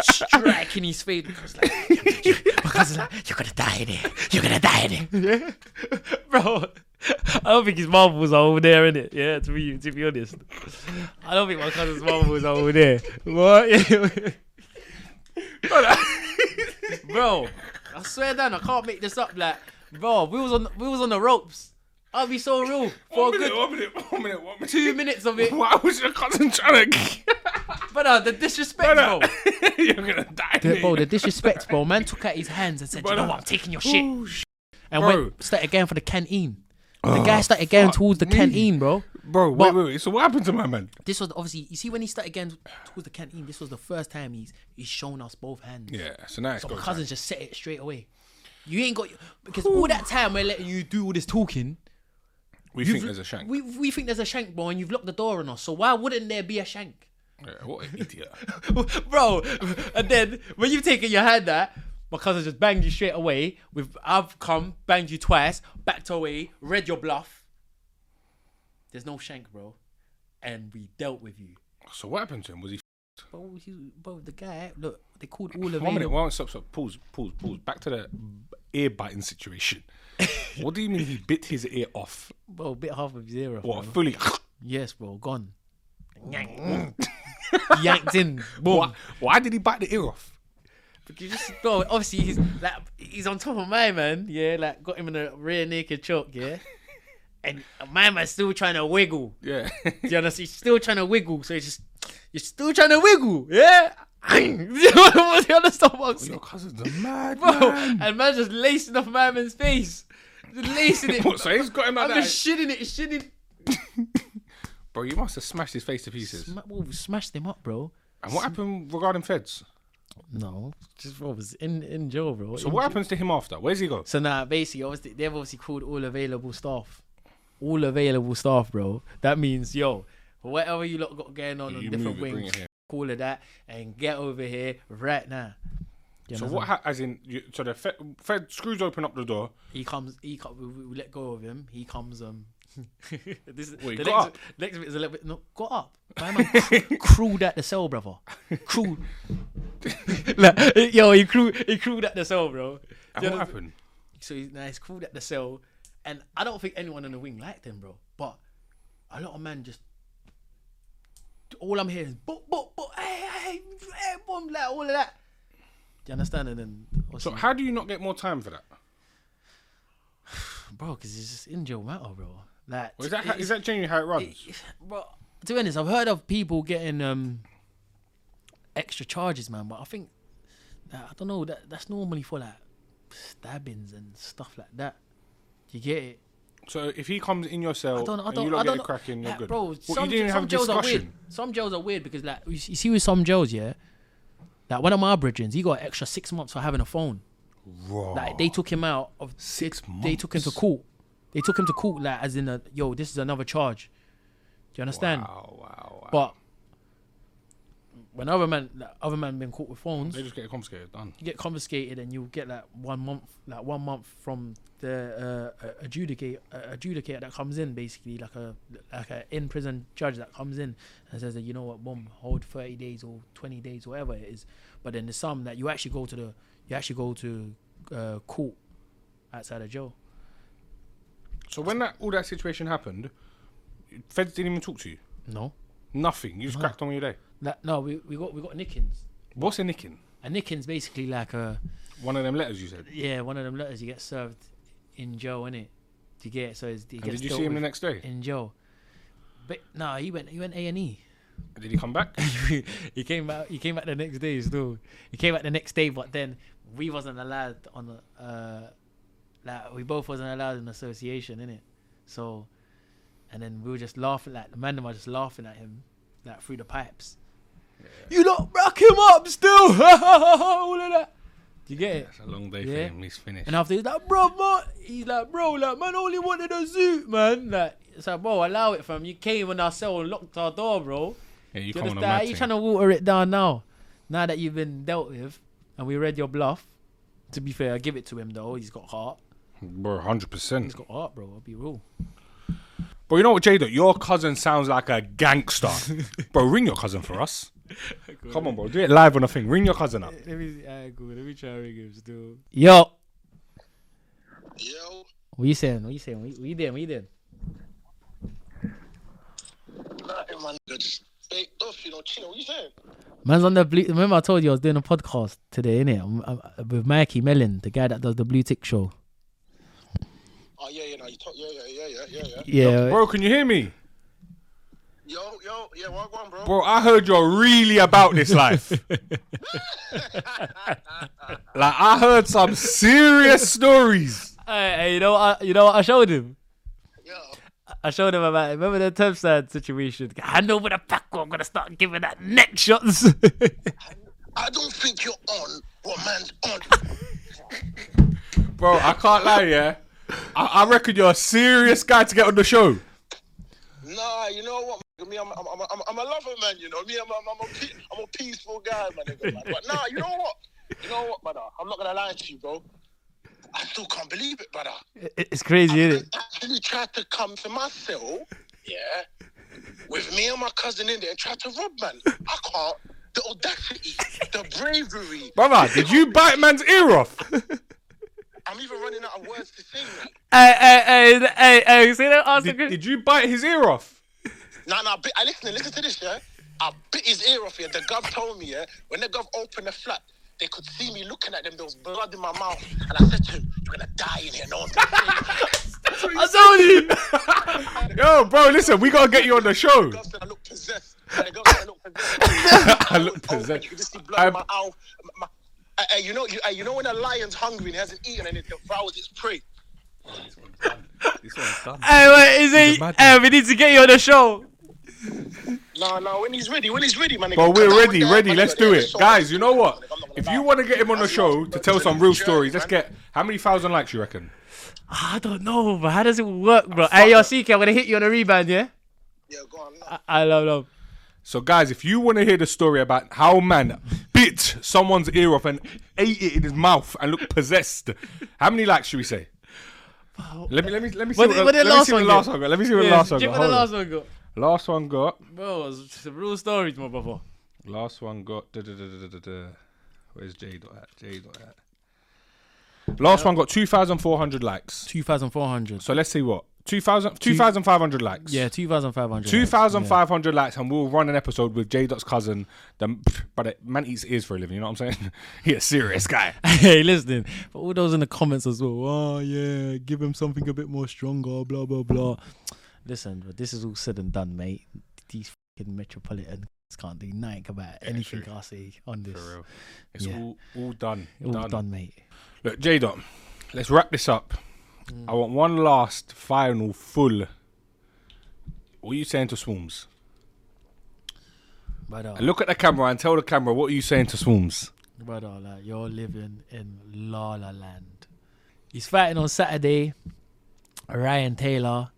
striking his face because, like, my cousin's like, you're gonna die in here. You're gonna die in here. Yeah? Bro, I don't think his marbles are over there, in it. Yeah, to be, to be honest. I don't think my cousin's marbles are over there. What? bro, I swear down, I can't make this up. Like, bro, we was on, we was on the ropes. I'll be so real for a One minute, good one minute, one minute, one minute. two minutes of it. Why was your cousin trying to. But uh, the disrespect, bro. You're gonna die. The, bro, the disrespect, bro. Man took out his hands and said, "You know what? I'm taking your shit." Ooh, sh- And Bro. went started going for the canteen. The guy started going towards the me. canteen, bro. Bro, wait, wait, wait. So what happened to my man? This was obviously you see when he started going towards the canteen. This was the first time he's he's shown us both hands. Yeah, so now it's So go my time. cousins just set it straight away. You ain't got because all that time we're letting you do all this talking. We you've- think there's a shank. We we think there's a shank, bro, and you've locked the door on us. So why wouldn't there be a shank? Yeah, what an idiot. bro. And then when you've taken your hand out, my cousin just banged you straight away. With I've come, banged you twice, backed away, read your bluff. There's no shank, bro. And we dealt with you. So what happened to him? Was he? Bro, he, bro, the guy, look, they called all of One minute, one stop, stop. Pause, pause, pause. Back to the ear biting situation. what do you mean he bit his ear off? Well, bit half of his ear off. What bro. fully? Yes, bro, gone. Yanked in. Boom. Why, why did he bite the ear off? But you just bro, obviously he's like he's on top of my man, yeah, like got him in a rear naked choke, yeah. And my man's still trying to wiggle. Yeah. Do you understand? He's still trying to wiggle, so he's just you're still trying to wiggle, yeah. Do you understand what I'm saying? Your cousin's a mad Bro, man. and man just lacing off my man's face. Just lacing it. What, so he's got him like I'm that? just shitting it, shitting. Bro, you must have smashed his face to pieces. Sma- well, we smashed him up, bro. And what happened regarding feds? No, just bro, was in in jail, bro. So In what jail. happens to him after? Where's he go? So now, basically, obviously, they've obviously called all available staff. All available staff, bro. That means, yo, whatever you lot got going on on You different it, bring wings, it here. call of that, and get over here right now. You So understand? what? Ha- as in, you, so the Fed, Fed screws open up the door. He comes. He co- we, we let go of him. He comes. Um. this is Wait, the got next, up? next bit is a little bit. No, got up. My man cr- crawled at the cell, brother. Crawled. like, yo, he crawled. He crawled at the cell, bro. And You what know- happened? So he's now he's crawled at the cell, and I don't think anyone in the wing liked him, bro. But a lot of men just. All I'm hearing is but but but hey hey hey boom like all of that. Do you understand? And then So how do you not get more time for that? bro, because it's just in your matter, bro. Like, Or is that how, is that genuinely how it runs? it- bro? To be honest, I've heard of people getting um extra charges, man. But I think that, I don't know that that's normally for like stabbings and stuff like that. You get it? So if he comes in your cell I don't. I and don't. you I lot don't get cracking, you're like, good. bro. Some, you didn't some have jails are weird. Some jails are weird because like you see you see with some jails, yeah. Like one of my brethren, he got extra six months for having a phone. Like they took him out of Six they, they took him to court. They took him to court like as in a yo, this is another charge. Do you understand? Wow, wow, wow. But when other man like, other man been caught with phones, They just get confiscated. Done. you get confiscated and you'll get that one month like one month from the uh, adjudicate uh, adjudicator that comes in basically like a like a in prison judge that comes in and says that you know what boom hold 30 days or 20 days whatever it is but then there's some that you actually go to the you actually go to uh, court outside of jail So when that all that situation happened, feds didn't even talk to you. no Nothing. You just cracked on with your day. No we, we got we got nickings What's a nicking? a nicking's basically like a One of them letters you said. yeah one of them letters you get served in jail innit you get so it's, it And did you see him the next day? in jail but no he went he went A&E Did he come back? he came back. He came back the next day still. He came back the next day, but then we wasn't allowed on the. Uh, like we both wasn't allowed in association, innit? So, and then we were just laughing. Like the man and I were just laughing at him, like through the pipes. You lot back him up still. All of that. You get it? It's a long day Yeah. for him. He's finished. And after he's like, bro, man, he's like, bro, like, man, only wanted a suit, man. Like, it's like, bro, allow it, fam. You came in our cell and locked our door, bro. yeah, you Do you come on a understand? mad Are you thing. trying to water it down now? Now that you've been dealt with and we read your bluff. To be fair, I give it to him though. He's got heart. Bro, hundred percent. He's got heart, bro. I'll be real. But you know what, Jada? Your cousin sounds like a gangster. bro, ring your cousin for us. Come on, bro. Do it live on a thing. Ring your cousin up. Let me, uh, go. Let me try to ring him still. Yo, Yo, what you saying? What you saying? What you, what you doing? What you doing? nothing, man. Just baked off, you know, chilling. What you saying? Man's on the blue. Remember, I told you I was doing a podcast today, innit? I'm, I'm, with Mikey Melin, the guy that does the Blue Tick Show. Oh yeah, yeah, no, you talk, yeah, yeah, yeah, yeah, yeah, yeah. Yeah, Bro, can you hear me? Yo, yo, yeah, what on, bro? Bro, I heard you're really about this life. like, I heard some serious stories. Hey, hey, you know what? I, you know what I showed him. Yo, I showed him about remember the Tempside situation. Hand over the pack, or I'm gonna start giving that neck shots. I don't think you're on what man's on. Bro, I can't lie, yeah. I, I reckon you're a serious guy to get on the show. Nah, you know what? Me, I'm, I'm, I'm, I'm, I'm a lover, man. You know me. I'm, I'm, I'm, a, pe- I'm a peaceful guy, man, nigga, man. But nah, you know what? You know what, brother? I'm not gonna lie to you, bro. I still can't believe it, brother. it's crazy, isn't it? Actually tried to come to my cell, yeah, with me and my cousin in there and tried to rob, man. I can't. The audacity, the bravery. Brother, did you bite man's ear off? I'm even running out of words to say, mate. Hey, hey, hey, hey, hey, see that answer? Did, did you bite his ear off? Nah, nah, bit, I listen, listen to this, yeah. I bit his ear off here. The gov told me, yeah, when the gov opened the flap, they could see me looking at them. There was blood in my mouth, and I said to him, "You're gonna die in here. No one's gonna see you." I told you. Yo, bro, listen, we gotta get you on the show. The said I look possessed. And the said I look possessed. I look possessed. You could just see blood in I'm- my mouth. My, Hey, hey, you know, you, hey, you know when a lion's hungry and hasn't eaten and it devours its prey. This one's done. Hey, wait, is He's it? Hey, we need to get you on the show. No, no, when he's ready, when he's ready, man. But we're ready, down, ready. man, Let's do it. so Guys, you know what? I'm not gonna If you want to get him on the show to tell some real stories, let's get how many thousand likes you reckon? I don't know, but how does it work, bro? Hey, yo, CK, I'm gonna hit you on a rebound, yeah? Yeah, go on. I, I love, love. So, guys, if you want to hear the story about how man bit someone's ear off and ate it in his mouth and looked possessed, how many likes should we say? Let me let me let me see What what, did- what the, did let me last see what one the last one got. Let me see what the Yeah, last one check got. what the last one got. Last one got. Bro, it's real stories, my brother. Last one got. Da, da, da, da, da, da. Where's J dot at? J dot at. Last one got two thousand four hundred likes. 2,400. So let's see what 2,000 2,500 likes. Yeah, 2,500. 2,500 likes, and we'll run an episode with J Dot's cousin. The, but man eats ears for a living. You know what I'm saying? He's a serious guy. hey, listen, for all those in the comments as well, oh yeah, give him something a bit more stronger, blah blah blah. Listen, but this is all said and done, mate. These fucking metropolitans can't do nothing about anything true. I say on this. For real. It's Yeah. all all done. All done. done. mate. Look, J Dot, let's wrap this up. I want one last final full. What are you saying to Swarmz? Uh, look at the camera and tell the camera what are you saying to Swarmz. brother, like you're living in La La Land. He's fighting on Saturday. Ryan Taylor.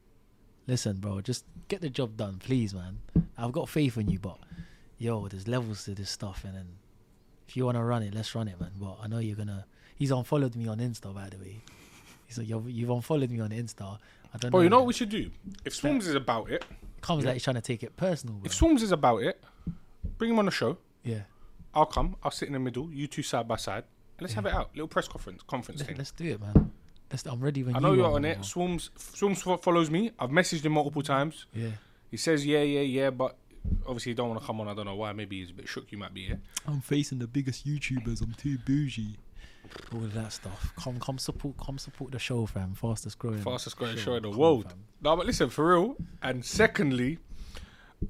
Listen, bro, just get the job done, please, man. I've got faith in you, but yo, there's levels to this stuff, and then if you wanna run it, let's run it, man. But I know you're gonna. He's unfollowed me on Insta, by the way. He's like, you've, you've unfollowed me on Insta. I don't Bro, know. you know what we should do? If Swarmz is about it, comes like he's trying to take it personal, bro. if Swarmz is about it, bring him on the show. yeah. I'll come. I'll sit in the middle. You two side by side. And let's have it out. Little press conference conference Let, thing. let's do it, man. Let's, I'm ready when I know you you're on it. Swarmz Swarmz fo- follows me. I've messaged him multiple times. Yeah. He says yeah, yeah, yeah, but obviously he don't want to come on. I don't know why. Maybe he's a bit shook. You might be here. I'm facing the biggest YouTubers. I'm too bougie. All of that stuff. Come, come support, come support the show, fam. Fastest growing, Fastest growing show in the Come, world. fam. No, but listen for real. And secondly,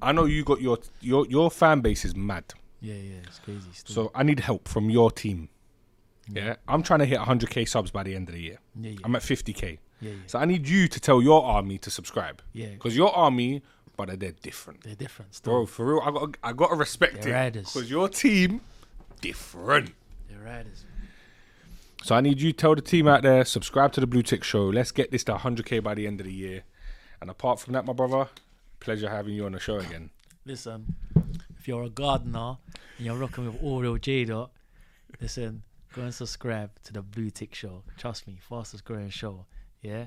I know you got your your your fan base is mad. Yeah, yeah, it's crazy. Still. So I need help from your team. Yeah, I'm trying to hit 100k subs by the end of the year. yeah, yeah, I'm at 50k. yeah, yeah. So I need you to tell your army to subscribe. Yeah. Because your army, but they're different. They're different. Still. Bro, for real, I got I got to respect They're it. riders. Because your team, different. They're riders. So I need you to tell the team out there, subscribe to the Blue Tick Show. Let's get this to 100k by the end of the year. And apart from that, my brother, pleasure having you on the show again. Listen, if you're a gardener and you're rocking with All Real J Dot, listen, go and subscribe to the Blue Tick Show. Trust me, fastest growing show. Yeah.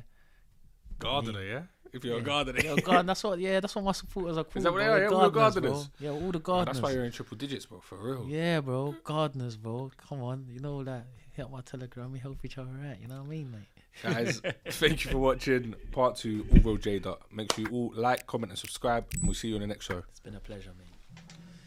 Gardener, yeah? If you're a gardener. Yeah, garden, that's what. Yeah, that's what my supporters are called. that what they are? Yeah, all the gardeners. Bro. Yeah, all the Oh, gardeners. that's why you're in triple digits, bro, for real. Yeah, bro, gardeners, bro. Come on, you know that. Hit my telegram, we help each other out. You know what I mean, mate? Guys, thank you for watching part two, All Real J Dot. Make sure you all like, comment, and subscribe, and we'll see you on the next show. It's been a pleasure, mate.